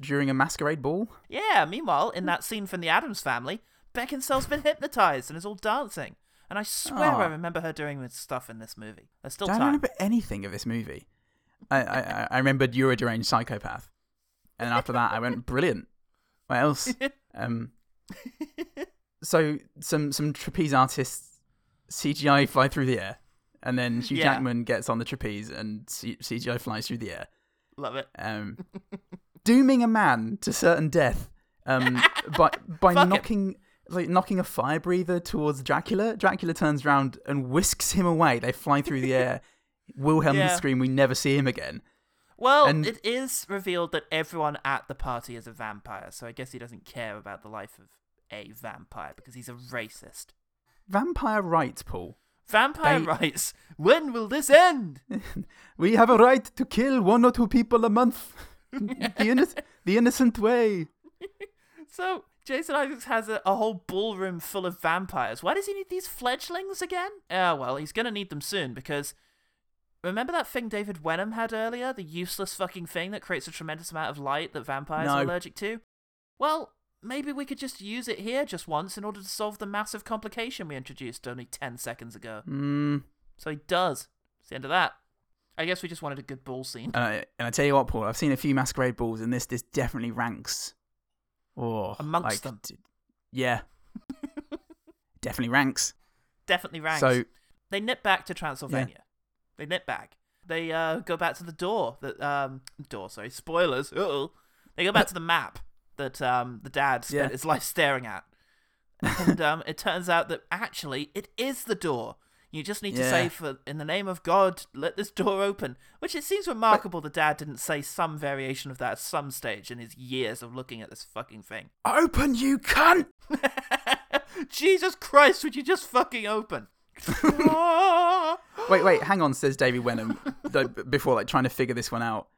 during a masquerade ball. Yeah. Meanwhile, in that scene from the Addams Family, Beckinsale's been hypnotized and is all dancing. And I swear Aw. I remember her doing this stuff in this movie. There's still Don't time. remember anything of this movie. I, I, I- I remembered you're a deranged psychopath, and then after that I went brilliant. What else? Um, so some some trapeze artists CGI fly through the air, and then Hugh Yeah. Jackman gets on the trapeze and C- CGI flies through the air, Love it. um, dooming a man to certain death um, by by Fuck him. Like knocking a fire breather towards Dracula. Dracula turns around and whisks him away. They fly through the air. Wilhelm Yeah. scream, we never see him again. Well, And- it is revealed that everyone at the party is a vampire, so I guess he doesn't care about the life of a vampire because he's a racist. Vampire rights, Paul. Vampire They- rights. When will this end? We have a right to kill one or two people a month. the, inno- the innocent way. So Jason Isaacs has a, a whole ballroom full of vampires. Why does he need these fledglings again? Yeah, well, he's gonna need them soon because remember that thing David Wenham had earlier, the useless fucking thing that creates a tremendous amount of light that vampires are allergic to. Well, maybe we could just use it here just once in order to solve the massive complication we introduced only ten seconds ago. Mm. So he does. It's the end of that. I guess we just wanted a good ball scene. And I, and I tell you what, Paul, I've seen a few masquerade balls, and this this definitely ranks. Oh, Amongst like, them. d- Yeah, definitely ranks. Definitely ranks. So they nip back to Transylvania. They nip back. They uh, go back to the door. That um door. Sorry, spoilers. Uh-oh. They go back to the map that um the dad spent Yeah. his life staring at, and um it turns out that actually it is the door. You just need to say for in the name of God, let this door open. Which it seems remarkable the dad didn't say some variation of that at some stage in his years of looking at this fucking thing. open, you cunt! Jesus Christ, would you just fucking open? Wait, wait, hang on, says David Wenham, before like trying to figure this one out.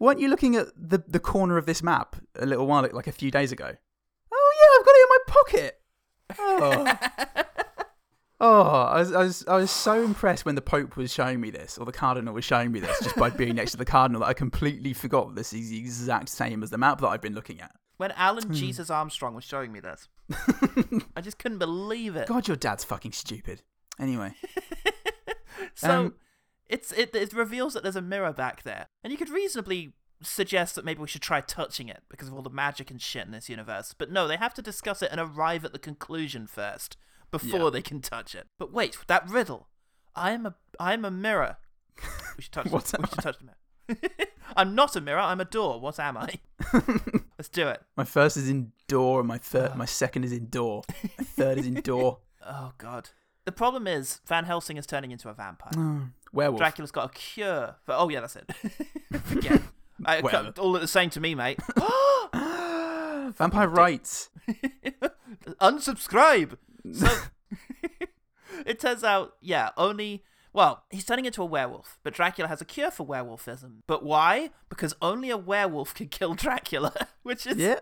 Weren't you looking at the the corner of this map a little while, like a few days ago? Oh yeah, I've got it in my pocket. Oh, oh I was, I was I was so impressed when the Pope was showing me this, or the Cardinal was showing me this, just by being next to the Cardinal, that I completely forgot this is the exact same as the map that I've been looking at. When. Alan Jesus Armstrong was showing me this, I just couldn't believe it. God, your dad's fucking stupid. Anyway, So Um, it's it, it reveals that there's a mirror back there, and you could reasonably suggest that maybe we should try touching it because of all the magic and shit in this universe. But no, they have to discuss it and arrive at the conclusion first before Yeah. they can touch it. But wait, that riddle. I am a I am a mirror. We should touch. We should touch the mirror. I'm not a mirror. I'm a door. What am I? Let's do it. my first is in door, and my third, ah. my second is in door, my third is in door. Oh God. The problem is Van Helsing is turning into a vampire. Oh, werewolf. Dracula's got a cure for. Oh yeah, that's it. Forget. I, Whatever. all the same to me, mate. Vampire rights. Unsubscribe. So it turns out, yeah, only. Well, he's turning into a werewolf, but Dracula has a cure for werewolfism. But why? Because only a werewolf can kill Dracula, which is Yeah.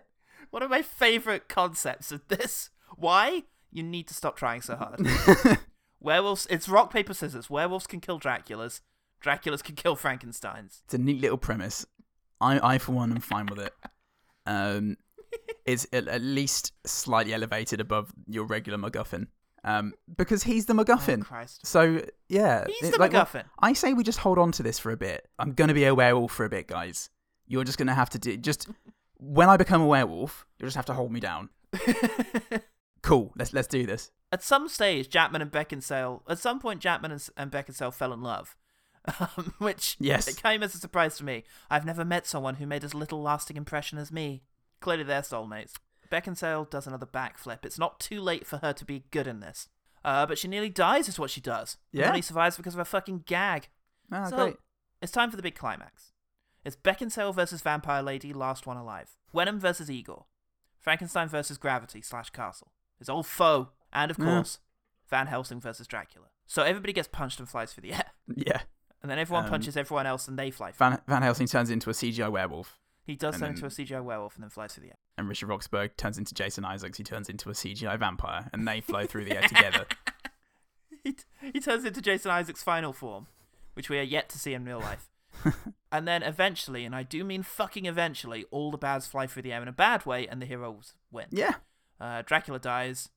one of my favorite concepts of this. Why? You need to stop trying so hard. Werewolves, it's rock, paper, scissors. Werewolves can kill Draculas. Draculas can kill Frankensteins. It's a neat little premise. I, I for one, am fine with it. Um, it's at, least slightly elevated above your regular MacGuffin. Um, because he's the MacGuffin. Oh, Christ. So yeah, He's it- the like, MacGuffin. I say we just hold on to this for a bit. I'm gonna be a werewolf for a bit, guys. You're just gonna have to do just when I become a werewolf. You'll just have to hold me down. cool. Let's let's do this. At some stage, Jackman and Beckinsale, at some point, Jackman and, and Beckinsale fell in love. Um, which Yes. it came as a surprise to me. I've never met someone who made as little lasting impression as me. Clearly, they're soulmates. Beckinsale does another backflip. It's not too late for her to be good in this. Uh, but she nearly dies, is what she does. And Yeah? only survives because of a fucking gag. Ah, so, great. it's time for the big climax. It's Beckinsale versus Vampire Lady, last one alive. Wenham versus Igor. Frankenstein versus Gravity slash Castle. His old foe. And, of Yeah. course, Van Helsing versus Dracula. So everybody gets punched and flies through the air. Yeah. And then everyone Um, punches everyone else and they fly. Van Van Helsing turns into a CGI werewolf, he does and turn into a CGI werewolf and then flies through the air. and Richard Roxburgh turns into Jason Isaacs. He turns into a CGI vampire, and they flow through the air together. he, t- he turns into Jason Isaacs' final form, which we are yet to see in real life. and then eventually, and I do mean fucking eventually, all the bads fly through the air in a bad way and the heroes win. Yeah. Uh, Dracula dies.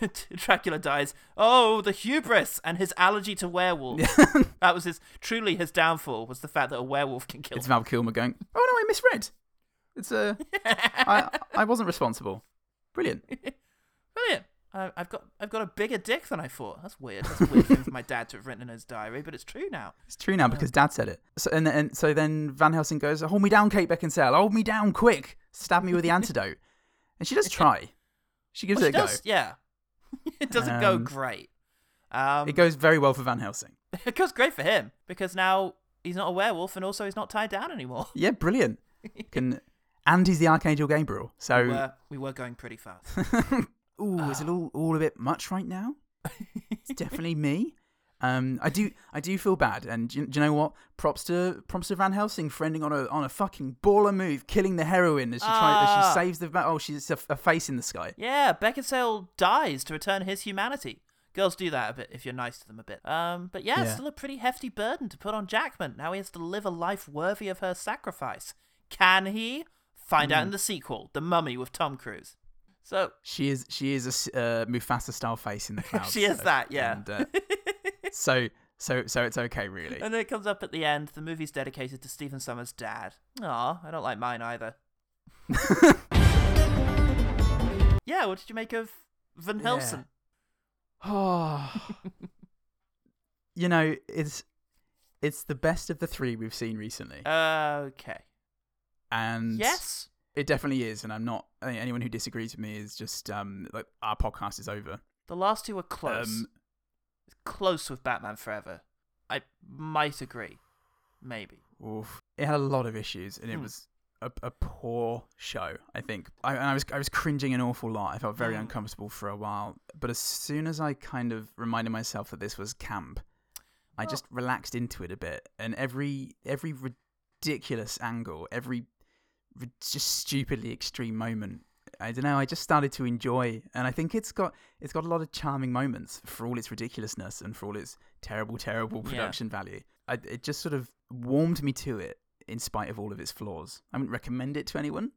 Dracula dies. Oh, the hubris and his allergy to werewolves. that was his truly his downfall was the fact that a werewolf can kill It's him. Val Kilmer going, "Oh no, I misread. It's uh, I I wasn't responsible. Brilliant. Brilliant. I, I've got I've got a bigger dick than I thought. That's weird. That's a weird thing for my dad to have written in his diary, but it's true now. It's true now because Dad said it. So and and so then Van Helsing goes, "Hold me down, Kate Beckinsale. Hold me down, quick. Stab me with the antidote." And she does try. She gives Well, it she a does, Yeah, it doesn't go Um, great. Um, it goes very well for Van Helsing. it goes great for him because now he's not a werewolf and also he's not tied down anymore. Yeah, brilliant. Can and he's the Archangel Gabriel. So we, were, we were going pretty fast. Ooh, is it all, all a bit much right now? it's definitely me. Um, I do, I do feel bad, and do you, do you know what? Props to, props to Van Helsing for ending on a on a fucking baller move, killing the heroine as she tries, as Ah. she saves the. Oh, she's a, a face in the sky. Yeah, Beckinsale dies to return his humanity. Girls do that a bit if you're nice to them a bit. Um, but yeah, Yeah. still a pretty hefty burden to put on Jackman. Now he has to live a life worthy of her sacrifice. Can he? Find out in Hmm. the sequel, The Mummy with Tom Cruise. So She is, she is a uh, Mufasa style face in the clouds. She is so- that, yeah. and, uh, so, so, so it's okay, really. And then it comes up at the end. The movie's dedicated to Stephen Sommers' dad. Aw, I don't like mine either. yeah, what did you make of Van Helsing? Oh, you know, it's it's the best of the three we've seen recently, Okay. and Yes. it definitely is. And I'm not anyone who disagrees with me is just um like our podcast is over. The last two were close. Um, close with Batman Forever. I might agree. Maybe. Oof. It had a lot of issues, and it Hmm. was a, a poor show. I think I, and I was I was cringing an awful lot. I felt very Mm. uncomfortable for a while, but as soon as I kind of reminded myself that this was camp, I just relaxed into it a bit. And every every ridiculous angle, every just stupidly extreme moment. I don't know. I just started to enjoy, and I think it's got it's got a lot of charming moments for all its ridiculousness and for all its terrible, terrible Yeah. production value. I, it just sort of warmed me to it, in spite of all of its flaws. I wouldn't recommend it to anyone,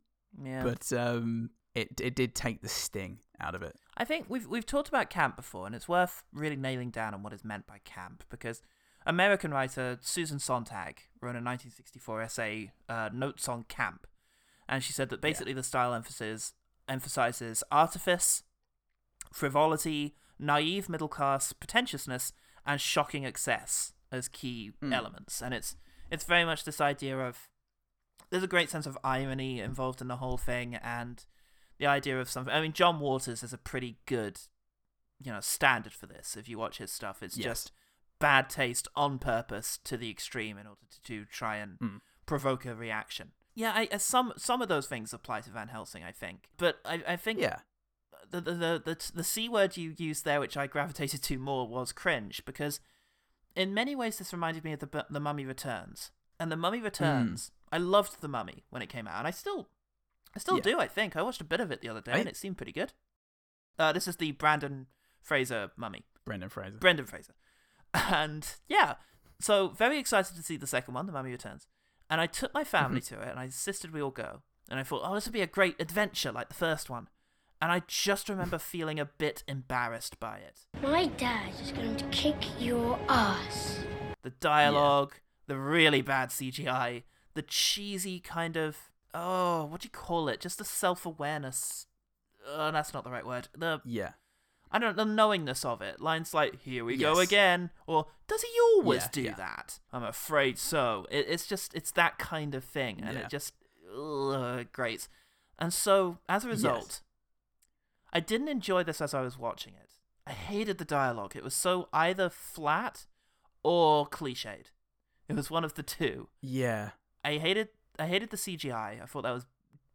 Yeah. but um, it it did take the sting out of it. I think we've we've talked about camp before, and it's worth really nailing down on what is meant by camp because American writer Susan Sontag wrote a 1964 essay, uh, Notes on Camp, and she said that basically the style emphasis emphasizes artifice, frivolity, naive middle class pretentiousness, and shocking excess as key Mm. elements, and it's it's very much this idea of there's a great sense of irony involved in the whole thing, and the idea of something. I mean, John Waters is a pretty good, you know, standard for this. If you watch his stuff, it's Yes. just bad taste on purpose to the extreme in order to, to try and Mm. provoke a reaction. Yeah, I, I- some some of those things apply to Van Helsing, I think, but I, I think Yeah. the, the the the the c word you used there, which I gravitated to more, was cringe because in many ways this reminded me of the the Mummy Returns, and the Mummy Returns. I loved the Mummy when it came out, and I still I still Yeah. do. I think I watched a bit of it the other day, I- and it seemed pretty good. Uh, this is the Brandon Fraser Mummy. Brendan Fraser. Brendan Fraser. And yeah, so very excited to see the second one, The Mummy Returns. And I took my family mm-hmm. to it, and I insisted we all go. And I thought, oh, this would be a great adventure like the first one. And I just remember feeling a bit embarrassed by it. My dad is going to kick your ass. The dialogue, the really bad CGI, the cheesy kind of oh, what do you call it? Just the self awareness. Oh, uh, that's not the right word. The yeah. I don't know the knowingness of it. Lines like "Here we go again," or "Does he always Yeah, do yeah. that?" I'm afraid so. It, it's just it's that kind of thing, and Yeah. it just ugh, grates. And so, as a result, I didn't enjoy this as I was watching it. I hated the dialogue. It was so either flat or cliched. It was one of the two. Yeah. I hated I hated the CGI. I thought that was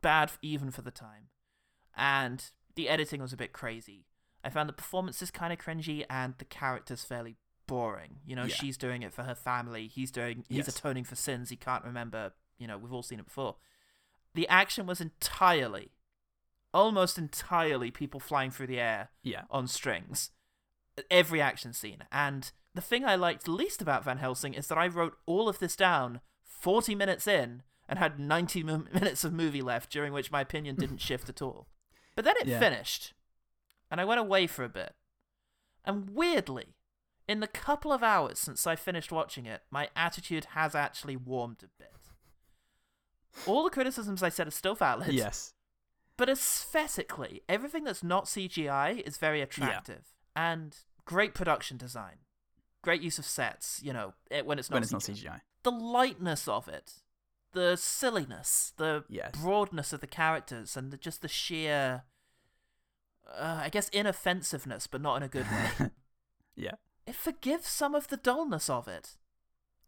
bad even for the time. And the editing was a bit crazy. I found the performances kind of cringy and the characters fairly boring. You know, Yeah. she's doing it for her family. He's doing he's Yes. atoning for sins he can't remember. You know, we've all seen it before. The action was entirely almost entirely people flying through the air Yeah. on strings. Every action scene. And the thing I liked least about Van Helsing is that I wrote all of this down 40 minutes in and had 90 m- minutes of movie left, during which my opinion didn't shift at all. But then it Yeah. finished, and I went away for a bit. And weirdly, in the couple of hours since I finished watching it, my attitude has actually warmed a bit. All the criticisms I said are still valid. Yes. But aesthetically, everything that's not CGI is very attractive and great production design, great use of sets. You know, it, when it's not When it's CGI. not CGI. The lightness of it, the silliness, the Yes. broadness of the characters, and the, just the sheer uh, I guess inoffensiveness, but not in a good way. yeah. It forgives some of the dullness of it.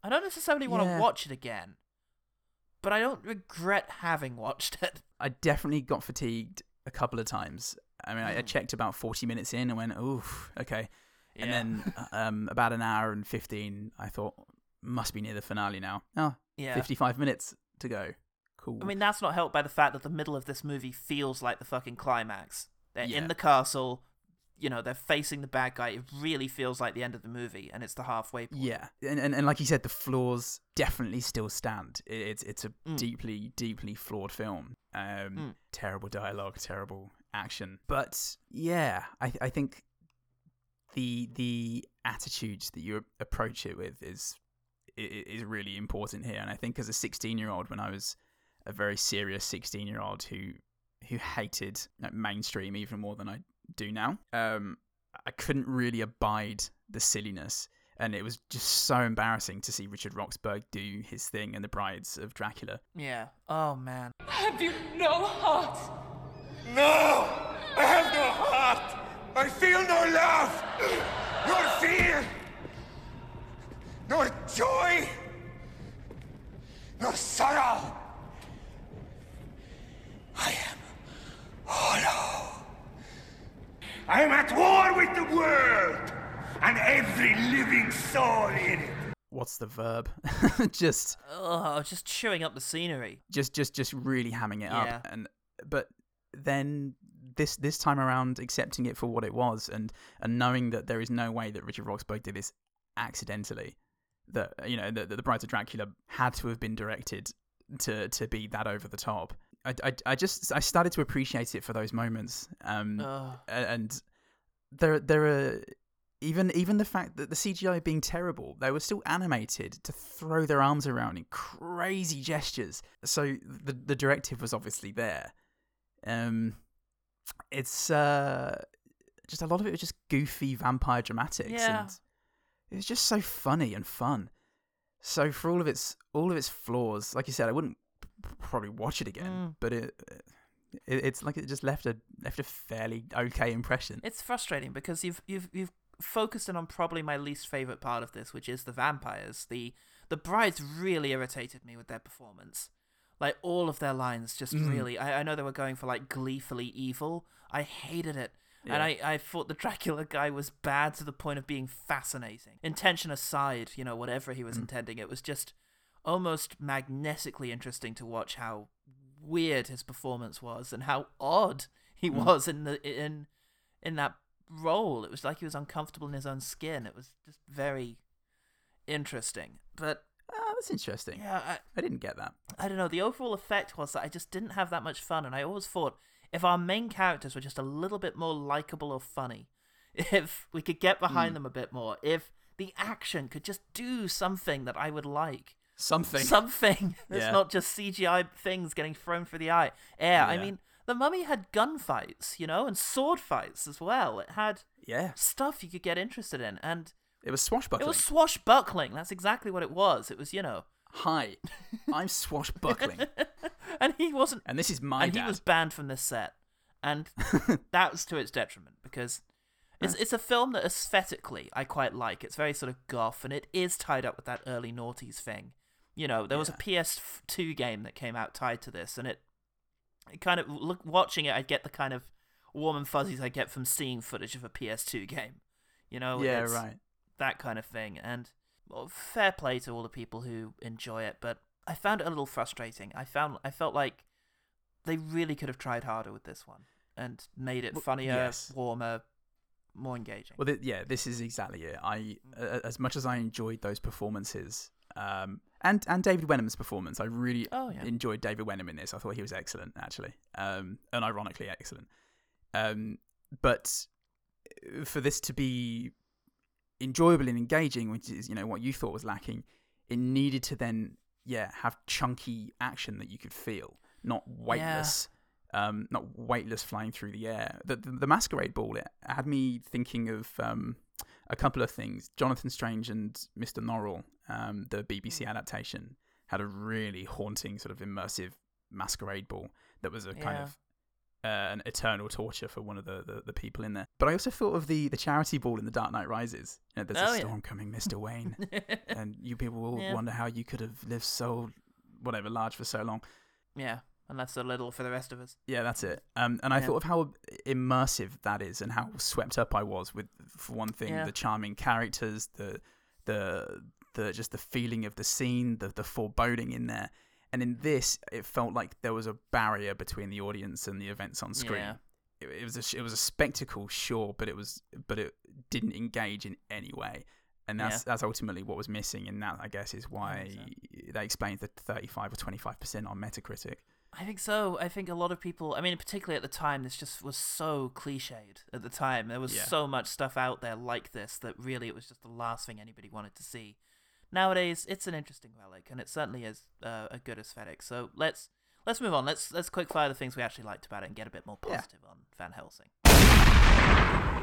I don't necessarily want to Yeah. watch it again, but I don't regret having watched it. I definitely got fatigued a couple of times. I mean, I, I Mm. checked about 40 minutes in and went, oof, okay. Yeah. And then um, about an hour and 15, I thought, must be near the finale now. Oh, Yeah. 55 minutes to go. Cool. I mean, that's not helped by the fact that the middle of this movie feels like the fucking climax. They're Yeah. in the castle, you know, they're facing the bad guy. It really feels like the end of the movie, and it's the halfway point. Yeah, and, and and like you said, the flaws definitely still stand. It's it's a Mm. deeply deeply flawed film. Um, Mm. terrible dialogue, terrible action, but yeah, I I think the the attitude that you approach it with is is really important here. And I think as a 16 year old, when I was a very serious 16 year old who who hated like, mainstream even more than I do now, um, I couldn't really abide the silliness. And it was just so embarrassing to see Richard Roxburgh do his thing in The Brides of Dracula. Yeah. Oh, man. Have you no heart? No! I have no heart! I feel no love! Nor fear! Nor joy! Nor sorrow! I am Oh, hollow. I am at war with the world and every living soul in it. What's the verb? just Oh, just chewing up the scenery. just just just really hamming it Yeah. up and but then this this time around accepting it for what it was and and knowing that there is no way that Richard Roxburgh did this accidentally that you know that, that the Brides of Dracula had to have been directed to to be that over the top I, I, I just I started to appreciate it for those moments um a- and there there are even even the fact that the CGI being terrible, they were still animated to throw their arms around in crazy gestures. So the the directive was obviously there. Um, it's uh, just a lot of it was just goofy vampire dramatics, Yeah. and it was just so funny and fun. So for all of its all of its flaws, like you said, I wouldn't probably watch it again, Mm. but it, it it's like it just left a left a fairly okay impression. It's frustrating because you've you've you've focused in on probably my least favorite part of this, which is the vampires. The the brides really irritated me with their performance. Like all of their lines just Mm. really I, I know they were going for like gleefully evil. I hated it. And I, I thought the Dracula guy was bad to the point of being fascinating. Intention aside, you know, whatever he was Mm. intending, it was just almost magnetically interesting to watch how weird his performance was and how odd he Mm. was in the in in that role. It was like he was uncomfortable in his own skin. It was just very interesting. But Ah, that's interesting. yeah, I, I didn't get that. I don't know. The overall effect was that I just didn't have that much fun, and I always thought if our main characters were just a little bit more likable or funny, if we could get behind Mm. them a bit more, if the action could just do something that I would like. Something. Something that's Yeah. not just CGI things getting thrown through the eye. air. I mean, the mummy had gunfights, you know, and sword fights as well. It had Yeah. stuff you could get interested in, and It was swashbuckling. it was swashbuckling. That's exactly what it was. It was, you know, Hi, I'm swashbuckling, and he wasn't and this is my and dad. he was banned from this set, and that was to its detriment because it's it's a film that aesthetically I quite like. It's very sort of goth, and it is tied up with that early noughties thing. You know, there was a PS2 game that came out tied to this, and it it kind of look watching it, I get the kind of warm and fuzzies I get from seeing footage of a PS2 game. You know, Yeah, right. That kind of thing, and well, fair play to all the people who enjoy it, but I found it a little frustrating. I found I felt like they really could have tried harder with this one and made it Well, funnier, yes. warmer, more engaging. Well, th- yeah, this is exactly it. I, uh, as much as I enjoyed those performances, um, and and David Wenham's performance, I really Oh, yeah. enjoyed David Wenham in this. I thought he was excellent, actually, um, and ironically excellent. Um, but uh, for this to be enjoyable and engaging, which is you know what you thought was lacking, it needed to then yeah have chunky action that you could feel, not weightless. Um, not weightless flying through the air. The, the, the masquerade ball it had me thinking of um, a couple of things. Jonathan Strange and Mr. Norrell, um, the BBC adaptation, had a really haunting sort of immersive masquerade ball that was a kind of uh, an eternal torture for one of the, the, the people in there. But I also thought of the, the charity ball in The Dark Knight Rises. You know, there's Oh, a yeah. storm coming, Mr. Wayne, and you people will Yeah. wonder how you could have lived so whatever large for so long. Yeah, and that's so little for the rest of us. Yeah, that's it. Um, and I Yeah. thought of how immersive that is, and how swept up I was with, for one thing, Yeah. the charming characters, the the the just the feeling of the scene, the the foreboding in there. And in this, it felt like there was a barrier between the audience and the events on screen. Yeah. It, it was a it was a spectacle, sure, but it was but it didn't engage in any way. And that's that's ultimately what was missing, and that I guess is why that explains the thirty five or twenty five percent on Metacritic. I think so. I think a lot of people, I mean, particularly at the time, this just was so cliched at the time. There was Yeah. so much stuff out there like this that really it was just the last thing anybody wanted to see. Nowadays, it's an interesting relic, and it certainly is uh, a good aesthetic. So let's let's move on. Let's let's quick fire the things we actually liked about it and get a bit more Yeah. positive on Van Helsing.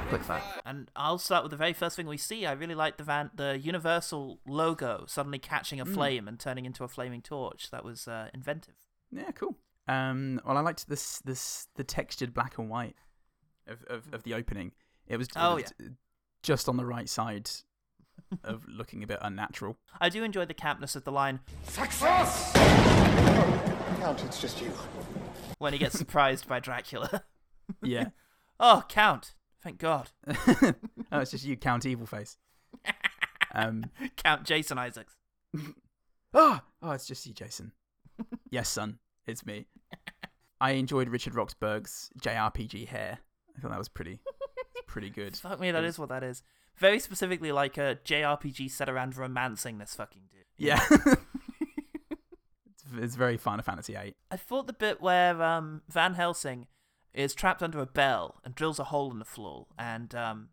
Quick fire. And I'll start with the very first thing we see. I really like the van, the Universal logo suddenly catching a Mm. flame and turning into a flaming torch. That was uh, inventive. Yeah, cool. Um, well, I liked this this the textured black and white of of, of the opening. It was, it Oh, was just on the right side of looking a bit unnatural. I do enjoy the campness of the line Success! Count, it's just you. when he gets surprised by Dracula. Yeah. oh, Count! Thank God. oh, it's just you, Count Evil Face. Um, Count Jason Isaacs. oh, oh, it's just you, Jason. yes, son, it's me. I enjoyed Richard Roxburgh's JRPG hair. I thought that was pretty, pretty good. Fuck me, that is what that is. Very specifically like a JRPG set around romancing this fucking dude. Yeah. it's, it's very Final Fantasy VIII. I thought the bit where um, Van Helsing is trapped under a bell and drills a hole in the floor, and um,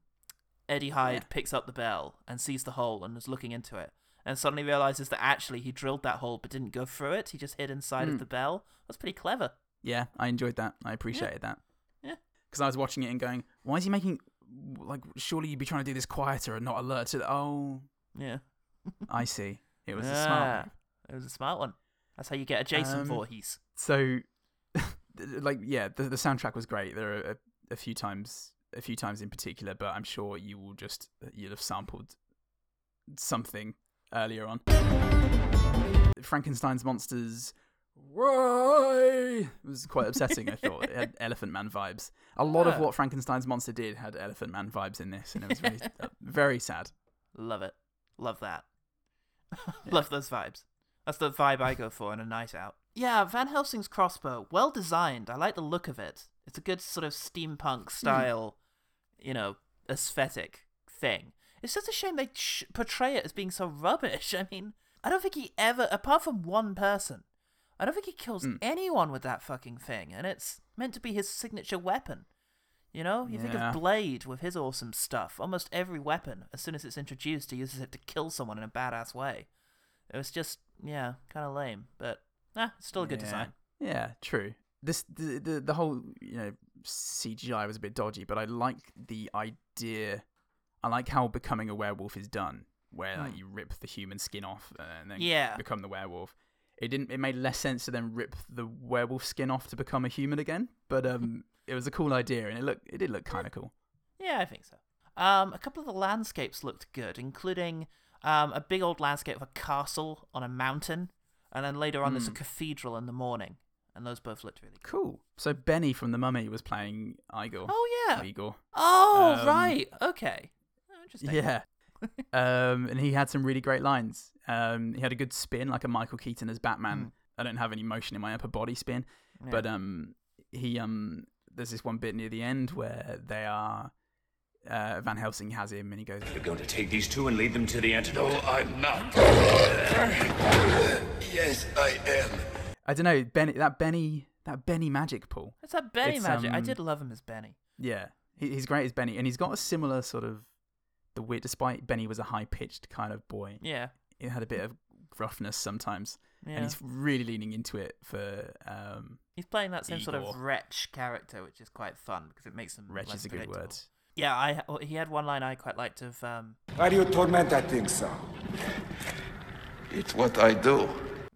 Eddie Hyde picks up the bell and sees the hole and is looking into it, and suddenly realizes that actually he drilled that hole but didn't go through it. He just hid inside Hmm. of the bell. That's pretty clever. Yeah, I enjoyed that. I appreciated that. Yeah. Because I was watching it and going, why is he making. Like, surely you'd be trying to do this quieter and not alert to. The, oh, Yeah. I see. It was a smart. move. It was a smart one. That's how you get a Jason Um, Voorhees. So, like, yeah, the, the soundtrack was great. There are a, a few times, a few times in particular, but I'm sure you will just you'll have sampled something earlier on. Frankenstein's monsters. Why? It was quite upsetting. I thought it had Elephant Man vibes. A lot of what Frankenstein's monster did had Elephant Man vibes in this, and it was very, uh, very sad. Love it. Love that. Love those vibes. That's the vibe I go for on a night out. Yeah, Van Helsing's crossbow, well designed. I like the look of it. It's a good sort of steampunk style, you know, aesthetic thing. It's just a shame they sh- portray it as being so rubbish. I mean, I don't think he ever, apart from one person, I don't think he kills anyone with that fucking thing, and it's meant to be his signature weapon. You know, you think of Blade with his awesome stuff. Almost every weapon, as soon as it's introduced, he uses it to kill someone in a badass way. It was just, yeah, kind of lame, but ah, it's still a good Yeah. design. Yeah, true. This the, the the whole you know CGI was a bit dodgy, but I like the idea. I like how becoming a werewolf is done, where like Hmm. you rip the human skin off and then Yeah. become the werewolf. It didn't. It made less sense to then rip the werewolf skin off to become a human again, but um, it was a cool idea, and it looked it did look kind of cool. Yeah, I think so. Um, a couple of the landscapes looked good, including um, a big old landscape of a castle on a mountain, and then later on there's a Hmm. cathedral in the morning, and those both looked really Cool. So Benny from the Mummy was playing Igor. Oh yeah. Or Igor. Oh Um, right, okay. Oh, interesting. Yeah. Um, and he had some really great lines. Um, he had a good spin, like a Michael Keaton as Batman. I don't have any motion in my upper body spin, but um, he um, there's this one bit near the end where they are. Uh, Van Helsing has him, and he goes, You're going to take these two and lead them to the antidote. No, I'm not. yes, I am. I don't know, Benny, that Benny, that Benny magic pull. It's that Benny It's, magic. I um, did love him as Benny. Yeah, he, he's great as Benny, and he's got a similar sort of the weird. Despite Benny was a high pitched kind of boy, Yeah. it had a bit of roughness sometimes, Yeah. and he's really leaning into it for. Um, He's playing that same sort of Igor. wretch character, which is quite fun because it makes him. Wretch less is a good word. Yeah, I he had one line I quite liked of um, Why do you torment that thing so? It's what I do.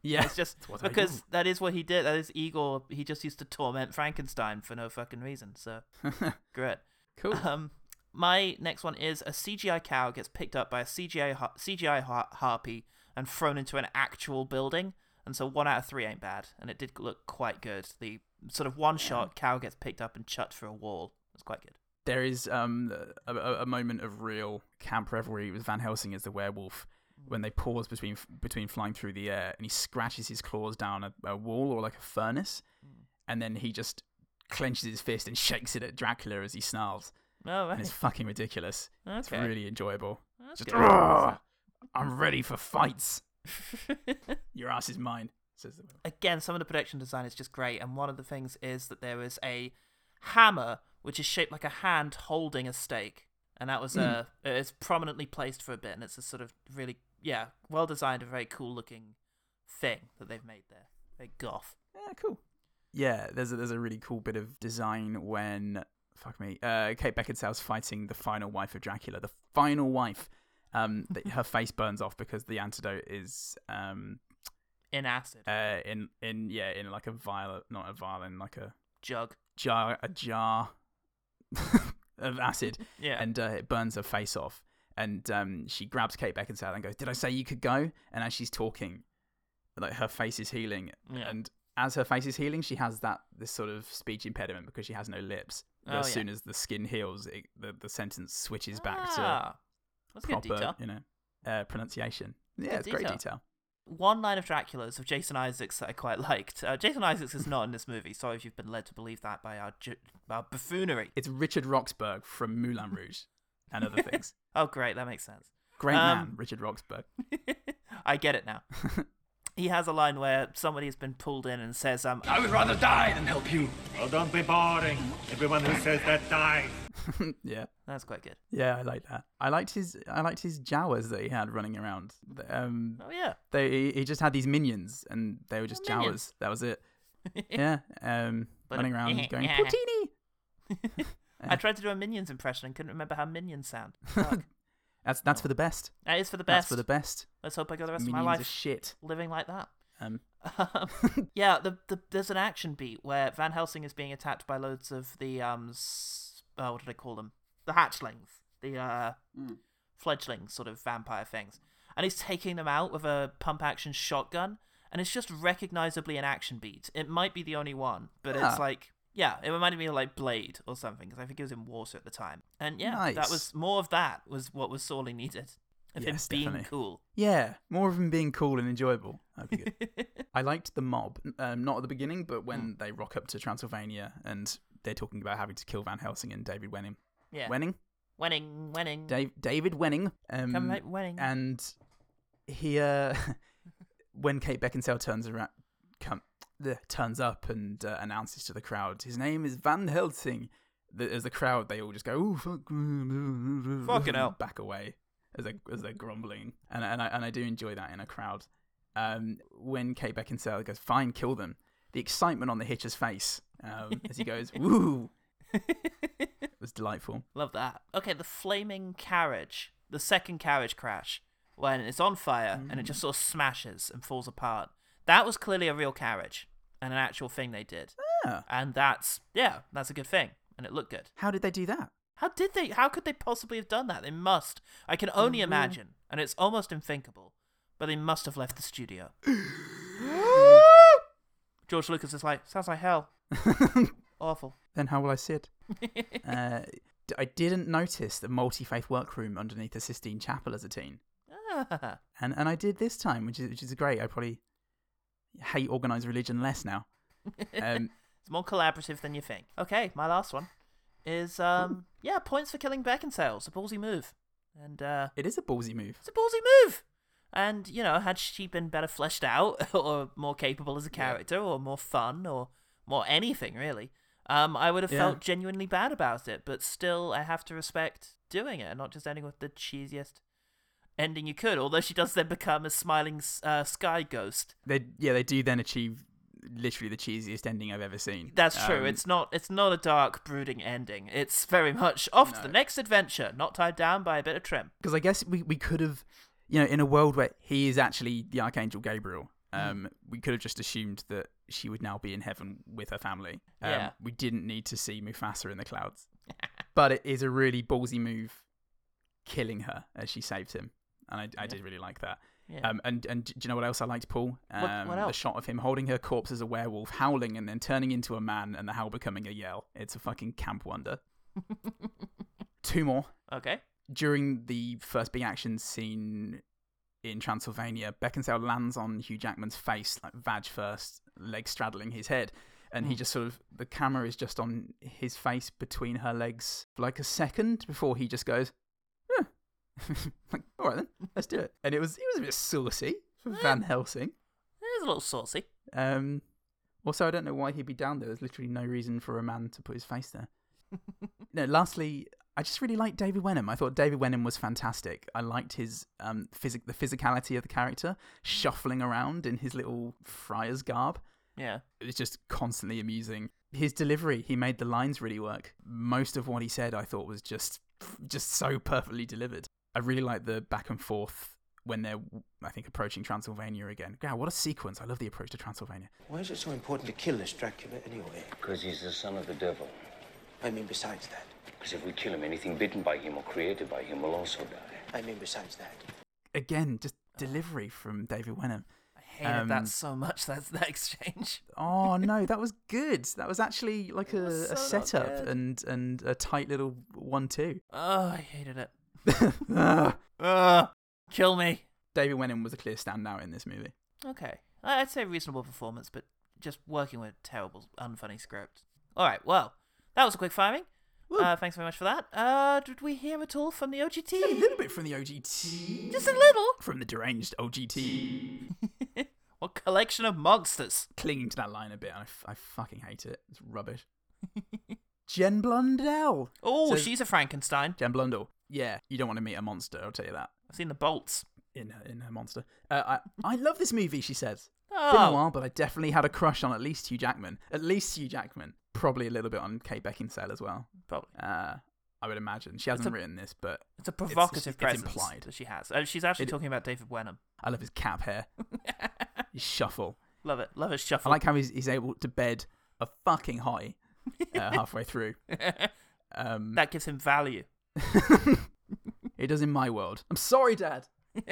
Yeah, it's just that's what I because do. that is what he did. That is Igor. He just used to torment Frankenstein for no fucking reason. So great. Cool. Um, my next one is a CGI cow gets picked up by a CGI har- CGI har- harpy and thrown into an actual building. And so one out of three ain't bad, and it did look quite good. The sort of one shot cow gets picked up and chucked through a wall. It's quite good. There is um a, a, moment of real camp revelry with Van Helsing as the werewolf when they pause between between flying through the air and he scratches his claws down a, a wall or like a furnace, and then he just clenches his fist and shakes it at Dracula as he snarls. Oh, And it's fucking ridiculous. It's really enjoyable. That's Just. I'm ready for fights. Your ass is mine. Says the werewolf. again, some of the production design is just great, and one of the things is that there is a hammer which is shaped like a hand holding a stake, and that was uh, it's prominently placed for a bit, and it's a sort of really yeah well designed, a very cool looking thing that they've made there. Very goth. Yeah, cool. Yeah, there's a, there's a really cool bit of design when fuck me, uh, Kate Beckinsale's fighting the final wife of Dracula. The final wife, um, that her face burns off because the antidote is um In acid uh in in yeah in like a vial, not a vial, in like a jug. jar a jar of acid. Yeah. and uh, it burns her face off. And um, she grabs Kate Beckinsale and goes, "Did I say you could go?" And as she's talking, like her face is healing, Yeah. and as her face is healing, she has that this sort of speech impediment because she has no lips. Oh, as yeah. soon as the skin heals, it, the the sentence switches back to Ah, proper, detail. you know, uh, pronunciation. Yeah, it's great detail. detail. One line of Dracula's of Jason Isaacs that I quite liked. Uh, Jason Isaacs is not in this movie. Sorry if you've been led to believe that by our, ju- our buffoonery. It's Richard Roxburgh from Moulin Rouge and other things. Oh, great, that makes sense. Great Um, man, Richard Roxburgh. I get it now. he has a line where somebody has been pulled in and says, um, I would rather die than help you. Oh, don't be boring. Everyone who says that dies. yeah. That's quite good. Yeah, I like that. I liked his I liked his Jawas that he had running around. Um, Oh, yeah. they he- he just had these minions, and they were just Oh. Jawas. That was it. yeah, um, But, running around going yeah. Poutini. I tried to do a Minions impression and couldn't remember how Minions sound. That's that's for the best. that is for the best. That's for the best. Let's hope I go the rest Minions of my life shit. living like that. Um, Um, yeah, the, the there's an action beat where Van Helsing is being attacked by loads of the um, s- oh, what do they call them? The hatchlings, the uh, fledgling sort of vampire things, and he's taking them out with a pump action shotgun, and it's just recognizably an action beat. It might be the only one, but Ah. it's like. Yeah, it reminded me of like Blade or something because I think it was in Warsaw at the time, and yeah, that was more of that was what was sorely needed of Yes, him being definitely. cool. yeah, more of him being cool and enjoyable. That'd be good. I liked the mob, um, not at the beginning, but when Mm. they rock up to Transylvania and they're talking about having to kill Van Helsing and David Wenning. Yeah, Wenning? winning. Dave, David Wenning. Um, Come right, Wenning. And he, uh, when Kate Beckinsale turns around, come, the, turns up and uh, announces to the crowd, his name is Van Helsing. The, as the crowd, they all just go, "Oh fuck, Fucking hell. back away as they as they're grumbling, and and I and I do enjoy that in a crowd. Um, when Kate Beckinsale goes, "Fine, kill them," the excitement on the Hitcher's face um, as he goes, "Woo!" was delightful. Love that. Okay, the flaming carriage, the second carriage crash, when it's on fire and it just sort of smashes and falls apart. That was clearly a real carriage and an actual thing they did. Ah. And that's yeah, that's a good thing, and it looked good. How did they do that? How did they? How could they possibly have done that? They must. I can only imagine, and it's almost unthinkable. But they must have left the studio. George Lucas is like, sounds like hell. Awful. Then how will I sit? uh, I didn't notice the multi faith workroom underneath the Sistine Chapel as a teen, Ah. and and I did this time, which is which is great. I probably hate organized religion less now. Um, It's more collaborative than you think. Okay, my last one is um yeah, points for killing Beckinsale. It's a ballsy move. And uh it is a ballsy move. it's a ballsy move. And, you know, had she been better fleshed out or more capable as a character or more fun or more anything really, um, I would have Yeah. felt genuinely bad about it, but still I have to respect doing it and not just ending with the cheesiest ending you could, although she does then become a smiling uh, sky ghost. They yeah they do then achieve literally the cheesiest ending I've ever seen. That's true. Um, It's not. It's not a dark, brooding ending. It's very much off to the next adventure, not tied down by a bit of trim. because I guess we, we could have, you know, in a world where he is actually the Archangel Gabriel, Um, we could have just assumed that she would now be in heaven with her family. Um, Yeah. We didn't need to see Mufasa in the clouds. but it is a really ballsy move, killing her as she saved him, and I, I did really like that. Yeah. Um, and and do you know what else I liked, Paul? Um, What- what The shot of him holding her corpse as a werewolf, howling, and then turning into a man, and the howl becoming a yell. It's a fucking camp wonder. Two more. Okay. During the first big action scene in Transylvania, Beckinsale lands on Hugh Jackman's face, like vag first, legs straddling his head. And he Mm. just sort of, the camera is just on his face between her legs for like a second before he just goes. like, all right then, let's do it. And it was, it was a bit saucy for Van Helsing. It was a little saucy. Um, also, I don't know why he'd be down there. There's literally no reason for a man to put his face there. no, lastly, I just really liked David Wenham. I thought David Wenham was fantastic. I liked his um physic the physicality of the character, shuffling around in his little friar's garb. Yeah. It was just constantly amusing. His delivery, he made the lines really work. Most of what he said, I thought was just just so perfectly delivered. I really like the back and forth when they're, I think, approaching Transylvania again. God, what a sequence! I love the approach to Transylvania. Why is it so important to kill this Dracula anyway? Because he's the son of the devil. I mean, besides that. Because if we kill him, anything bitten by him or created by him will also die. I mean, besides that. Again, just delivery from David Wenham. I hated Um, that so much. That that exchange. Oh no, that was good. That was actually like a, was a so not setup and and a tight little one-two. Oh, I hated it. Ah. Ugh. Kill me. David Wenham was a clear standout in this movie. Okay. I- I'd say reasonable performance, but just working with a terrible, unfunny script. All right. Well, that was a quick firing. Uh, thanks very much for that. Uh, did we hear at all from the OGT? A little bit from the OGT. Just a little. From the deranged OGT. What collection of monsters? Clinging to that line a bit. I, f- I fucking hate it. It's rubbish. Jen Blundell. Oh, Says- she's a Frankenstein. Jen Blundell. Yeah, you don't want to meet a monster, I'll tell you that. I've seen the bolts. In her, in her monster. Uh, I, I love this movie, she says. Oh. Been Oh. a while, but I definitely had a crush on at least Hugh Jackman. At least Hugh Jackman. Probably a little bit on Kate Beckinsale as well. Probably. Uh, I would imagine. She hasn't a- written this, but It's a provocative it's, presence implied. that she has. Uh, she's actually It- talking about David Wenham. I love his cap hair. his shuffle. Love it. Love his shuffle. I like how he's, he's able to bed a fucking hottie uh, halfway through. Um, that gives him value. it does in my world. I'm sorry, Dad.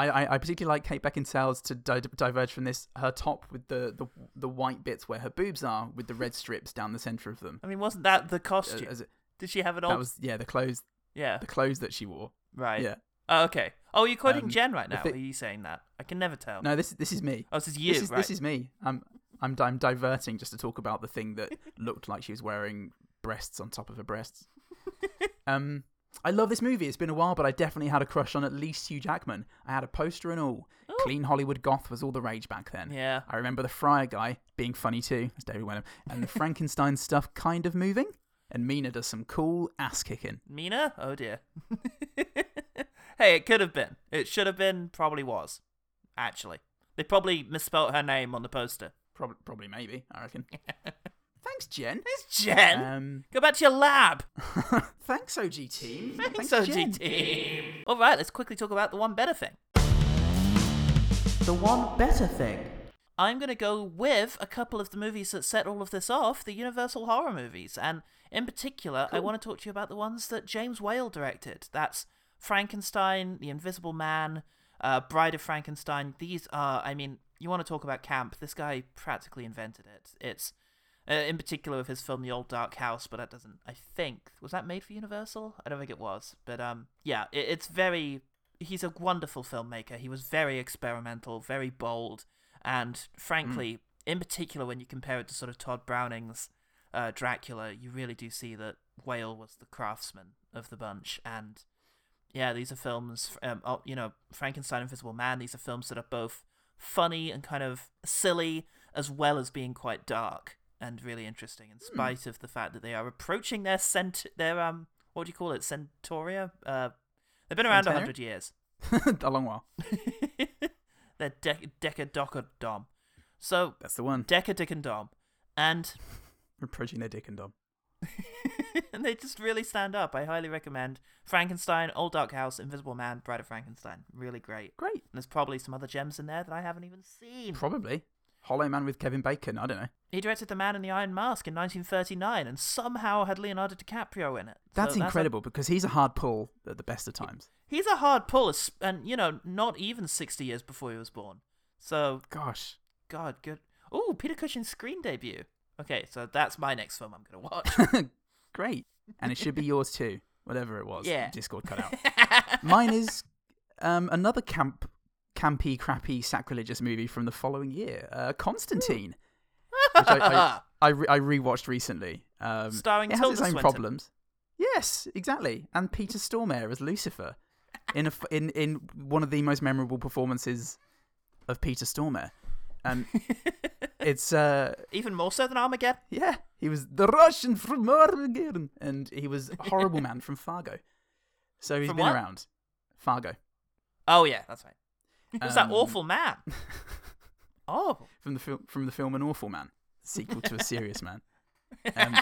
I, I, I particularly like Kate Beckinsale's to di- diverge from this. Her top with the, the the white bits where her boobs are, with the red strips down the center of them. I mean, wasn't that the Uh, costume? as it- Did she have it all? that was yeah, the clothes. Yeah. the clothes that she wore. Right. Yeah. Oh, okay. Oh, you're quoting Um, Jen right now. thi- Are you saying that? I can never tell. No, this this is me. Oh, this is you, This is, right. this is me. I'm I'm I'm diverting just to talk about the thing that looked like she was wearing breasts on top of her breasts. um, I love this movie. It's been a while, but I definitely had a crush on at least Hugh Jackman. I had a poster and all. Clean Hollywood goth was all the rage back then. Yeah. I remember the Friar guy being funny too, as David Wenham, and the Frankenstein stuff kind of moving. And Mina does some cool ass kicking. Mina? Oh dear. hey, it could have been. It should have been. Probably was. Actually, they probably misspelt her name on the poster. Probably, probably, maybe. I reckon. Thanks, Jen. It's Jen. Um, Go back to your lab. thanks, OG team. Thanks, Jen. OGT. All right, let's quickly talk about the one better thing. The one better thing. I'm going to go with a couple of the movies that set all of this off, the Universal horror movies. And in particular, I want to talk to you about the ones that James Whale directed. That's Frankenstein, The Invisible Man, uh, Bride of Frankenstein. These are, I mean, you want to talk about camp. This guy practically invented it. It's uh, in particular with his film The Old Dark House, but that doesn't. I think was that made for Universal. I don't think it was, but um, yeah, it, it's very. He's a wonderful filmmaker. He was very experimental, very bold, and frankly, in particular, when you compare it to sort of Tod Browning's uh, Dracula, you really do see that Whale was the craftsman of the bunch, and yeah, these are films. Um, oh, you know, Frankenstein, Invisible Man. These are films that are both funny and kind of silly, as well as being quite dark and really interesting. In spite of the fact that they are approaching their cent, their um, what do you call it, Centauria? Uh, they've been around a hundred years. a long while. They're de- Decadocodom. So That's the one. Decadicondom, and Approaching their dick and dom. and they just really stand up. I highly recommend Frankenstein, Old Dark House, Invisible Man, Bride of Frankenstein. Really great. Great. And there's probably some other gems in there that I haven't even seen. Probably. Hollow Man with Kevin Bacon. I don't know. He directed The Man in the Iron Mask in 1939 and somehow had Leonardo DiCaprio in it. So That's a- incredible because he's a hard pull at the best of times. he's a hard pull, and, you know, not even 60 years before he was born. So, Gosh. God, good. Oh, Peter Cushing's screen debut. Okay, so that's my next film I'm going to watch. Great. And it should be yours too. Whatever it was. Yeah. Discord cut out. Mine is um, another camp, campy, crappy, sacrilegious movie from the following year, uh, Constantine, which I, I, I, re- I rewatched recently. Um, Starring it has Tilda its own Swinton. problems. Yes, exactly. And Peter Stormare as Lucifer, in a in in one of the most memorable performances of Peter Stormare. Um, it's uh, Even more so than Armageddon? yeah, he was the Russian from Armageddon, and he was a horrible man from Fargo. So he's From been what? around. Fargo Oh, yeah, that's right. Who's that Um, awful man? Oh. from the film from the film An Awful Man, sequel to A Serious Man. Um,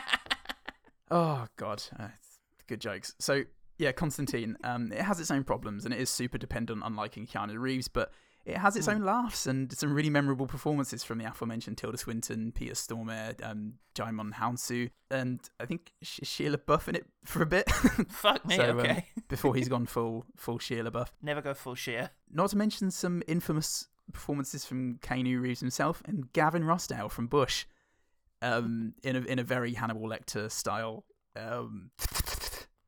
oh God, uh, good jokes. So yeah, Constantine. Um, it has its own problems, and it is super dependent on liking Keanu Reeves, but it has its Hmm. own laughs and some really memorable performances from the aforementioned Tilda Swinton, Peter Stormare, um, Djimon Hounsou, and I think Sh- Shia LaBeouf in it for a bit. Fuck me, So, um, okay. before he's gone full full Shia LaBeouf. Never go full sheer. Not to mention some infamous performances from Keanu Reeves himself and Gavin Rossdale from Bush, um, in a in a very Hannibal Lecter style um,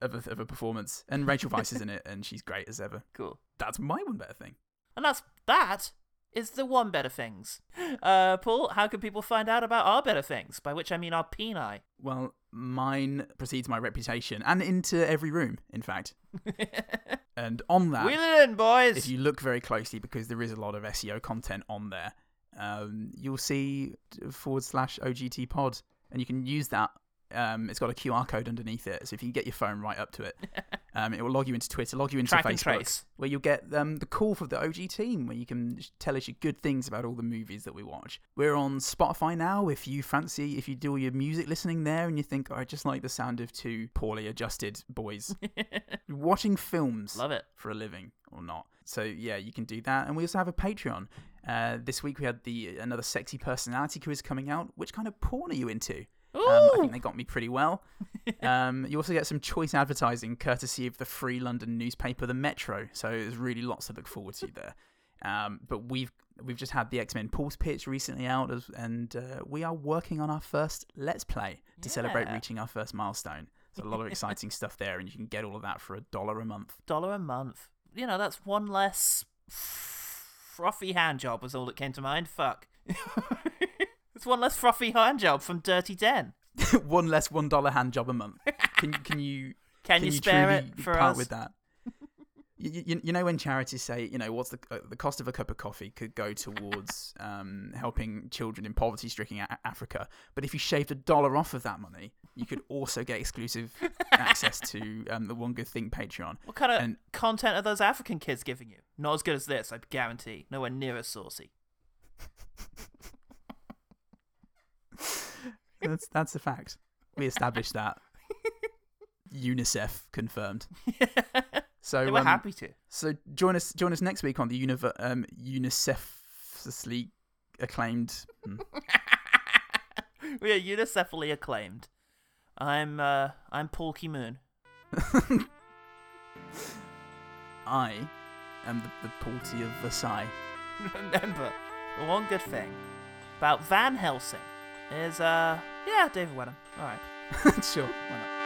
of a, of a performance. And Rachel Weisz is in it, and she's great as ever. Cool. That's my one better thing. And that's that is the one better things. Uh, Paul, how can people find out about our better things? By which I mean our peni. Well, mine precedes my reputation, and into every room, in fact. and on that, Wheel it in, boys. if you look very closely, because there is a lot of SEO content on there, um, you'll see forward slash OGT pod, and you can use that. Um, it's got a QR code underneath it, so if you can get your phone right up to it, um, it will log you into Twitter, log you into Track Facebook, where you'll get um, the call for the OG team, where you can tell us your good things about all the movies that we watch. We're on Spotify now. If you fancy, if you do all your music listening there, and you think, oh, I just like the sound of two poorly adjusted boys watching films Love it. for a living or not. So yeah, you can do that, and we also have a Patreon. Uh, this week we had the another sexy personality quiz coming out. Which kind of porn are you into? Um, I think they got me pretty well. um, you also get some choice advertising courtesy of the free London newspaper, The Metro. So there's really lots to look forward to there. Um, but we've we've just had the X Men Pulse pitch recently out, as, and uh, we are working on our first Let's Play to celebrate reaching our first milestone. So a lot of exciting stuff there, and you can get all of that for a dollar a month. Dollar a month. You know, that's one less frothy hand job was all that came to mind. Fuck. it's one less frothy hand job from Dirty Den. one less one dollar hand job a month. Can can you Can you spare it for part us? with that? You, you, you know when charities say you know what's the uh, the cost of a cup of coffee could go towards um, helping children in poverty stricken a- Africa, but if you shaved a dollar off of that money, you could also get exclusive access to um, the One Good Thing Patreon. What kind of And content are those African kids giving you? Not as good as this, I guarantee. Nowhere near as saucy. that's that's a fact. We established that. UNICEF confirmed. So They were um, happy to. So join us join us next week on the univer- um, UNICEFly acclaimed. hmm. We are unicephally acclaimed. I'm uh I'm Paul Moon. I am the, the Porty of Versailles. Remember, the one good thing about Van Helsing is uh yeah, David Wenham. Alright. sure, why not?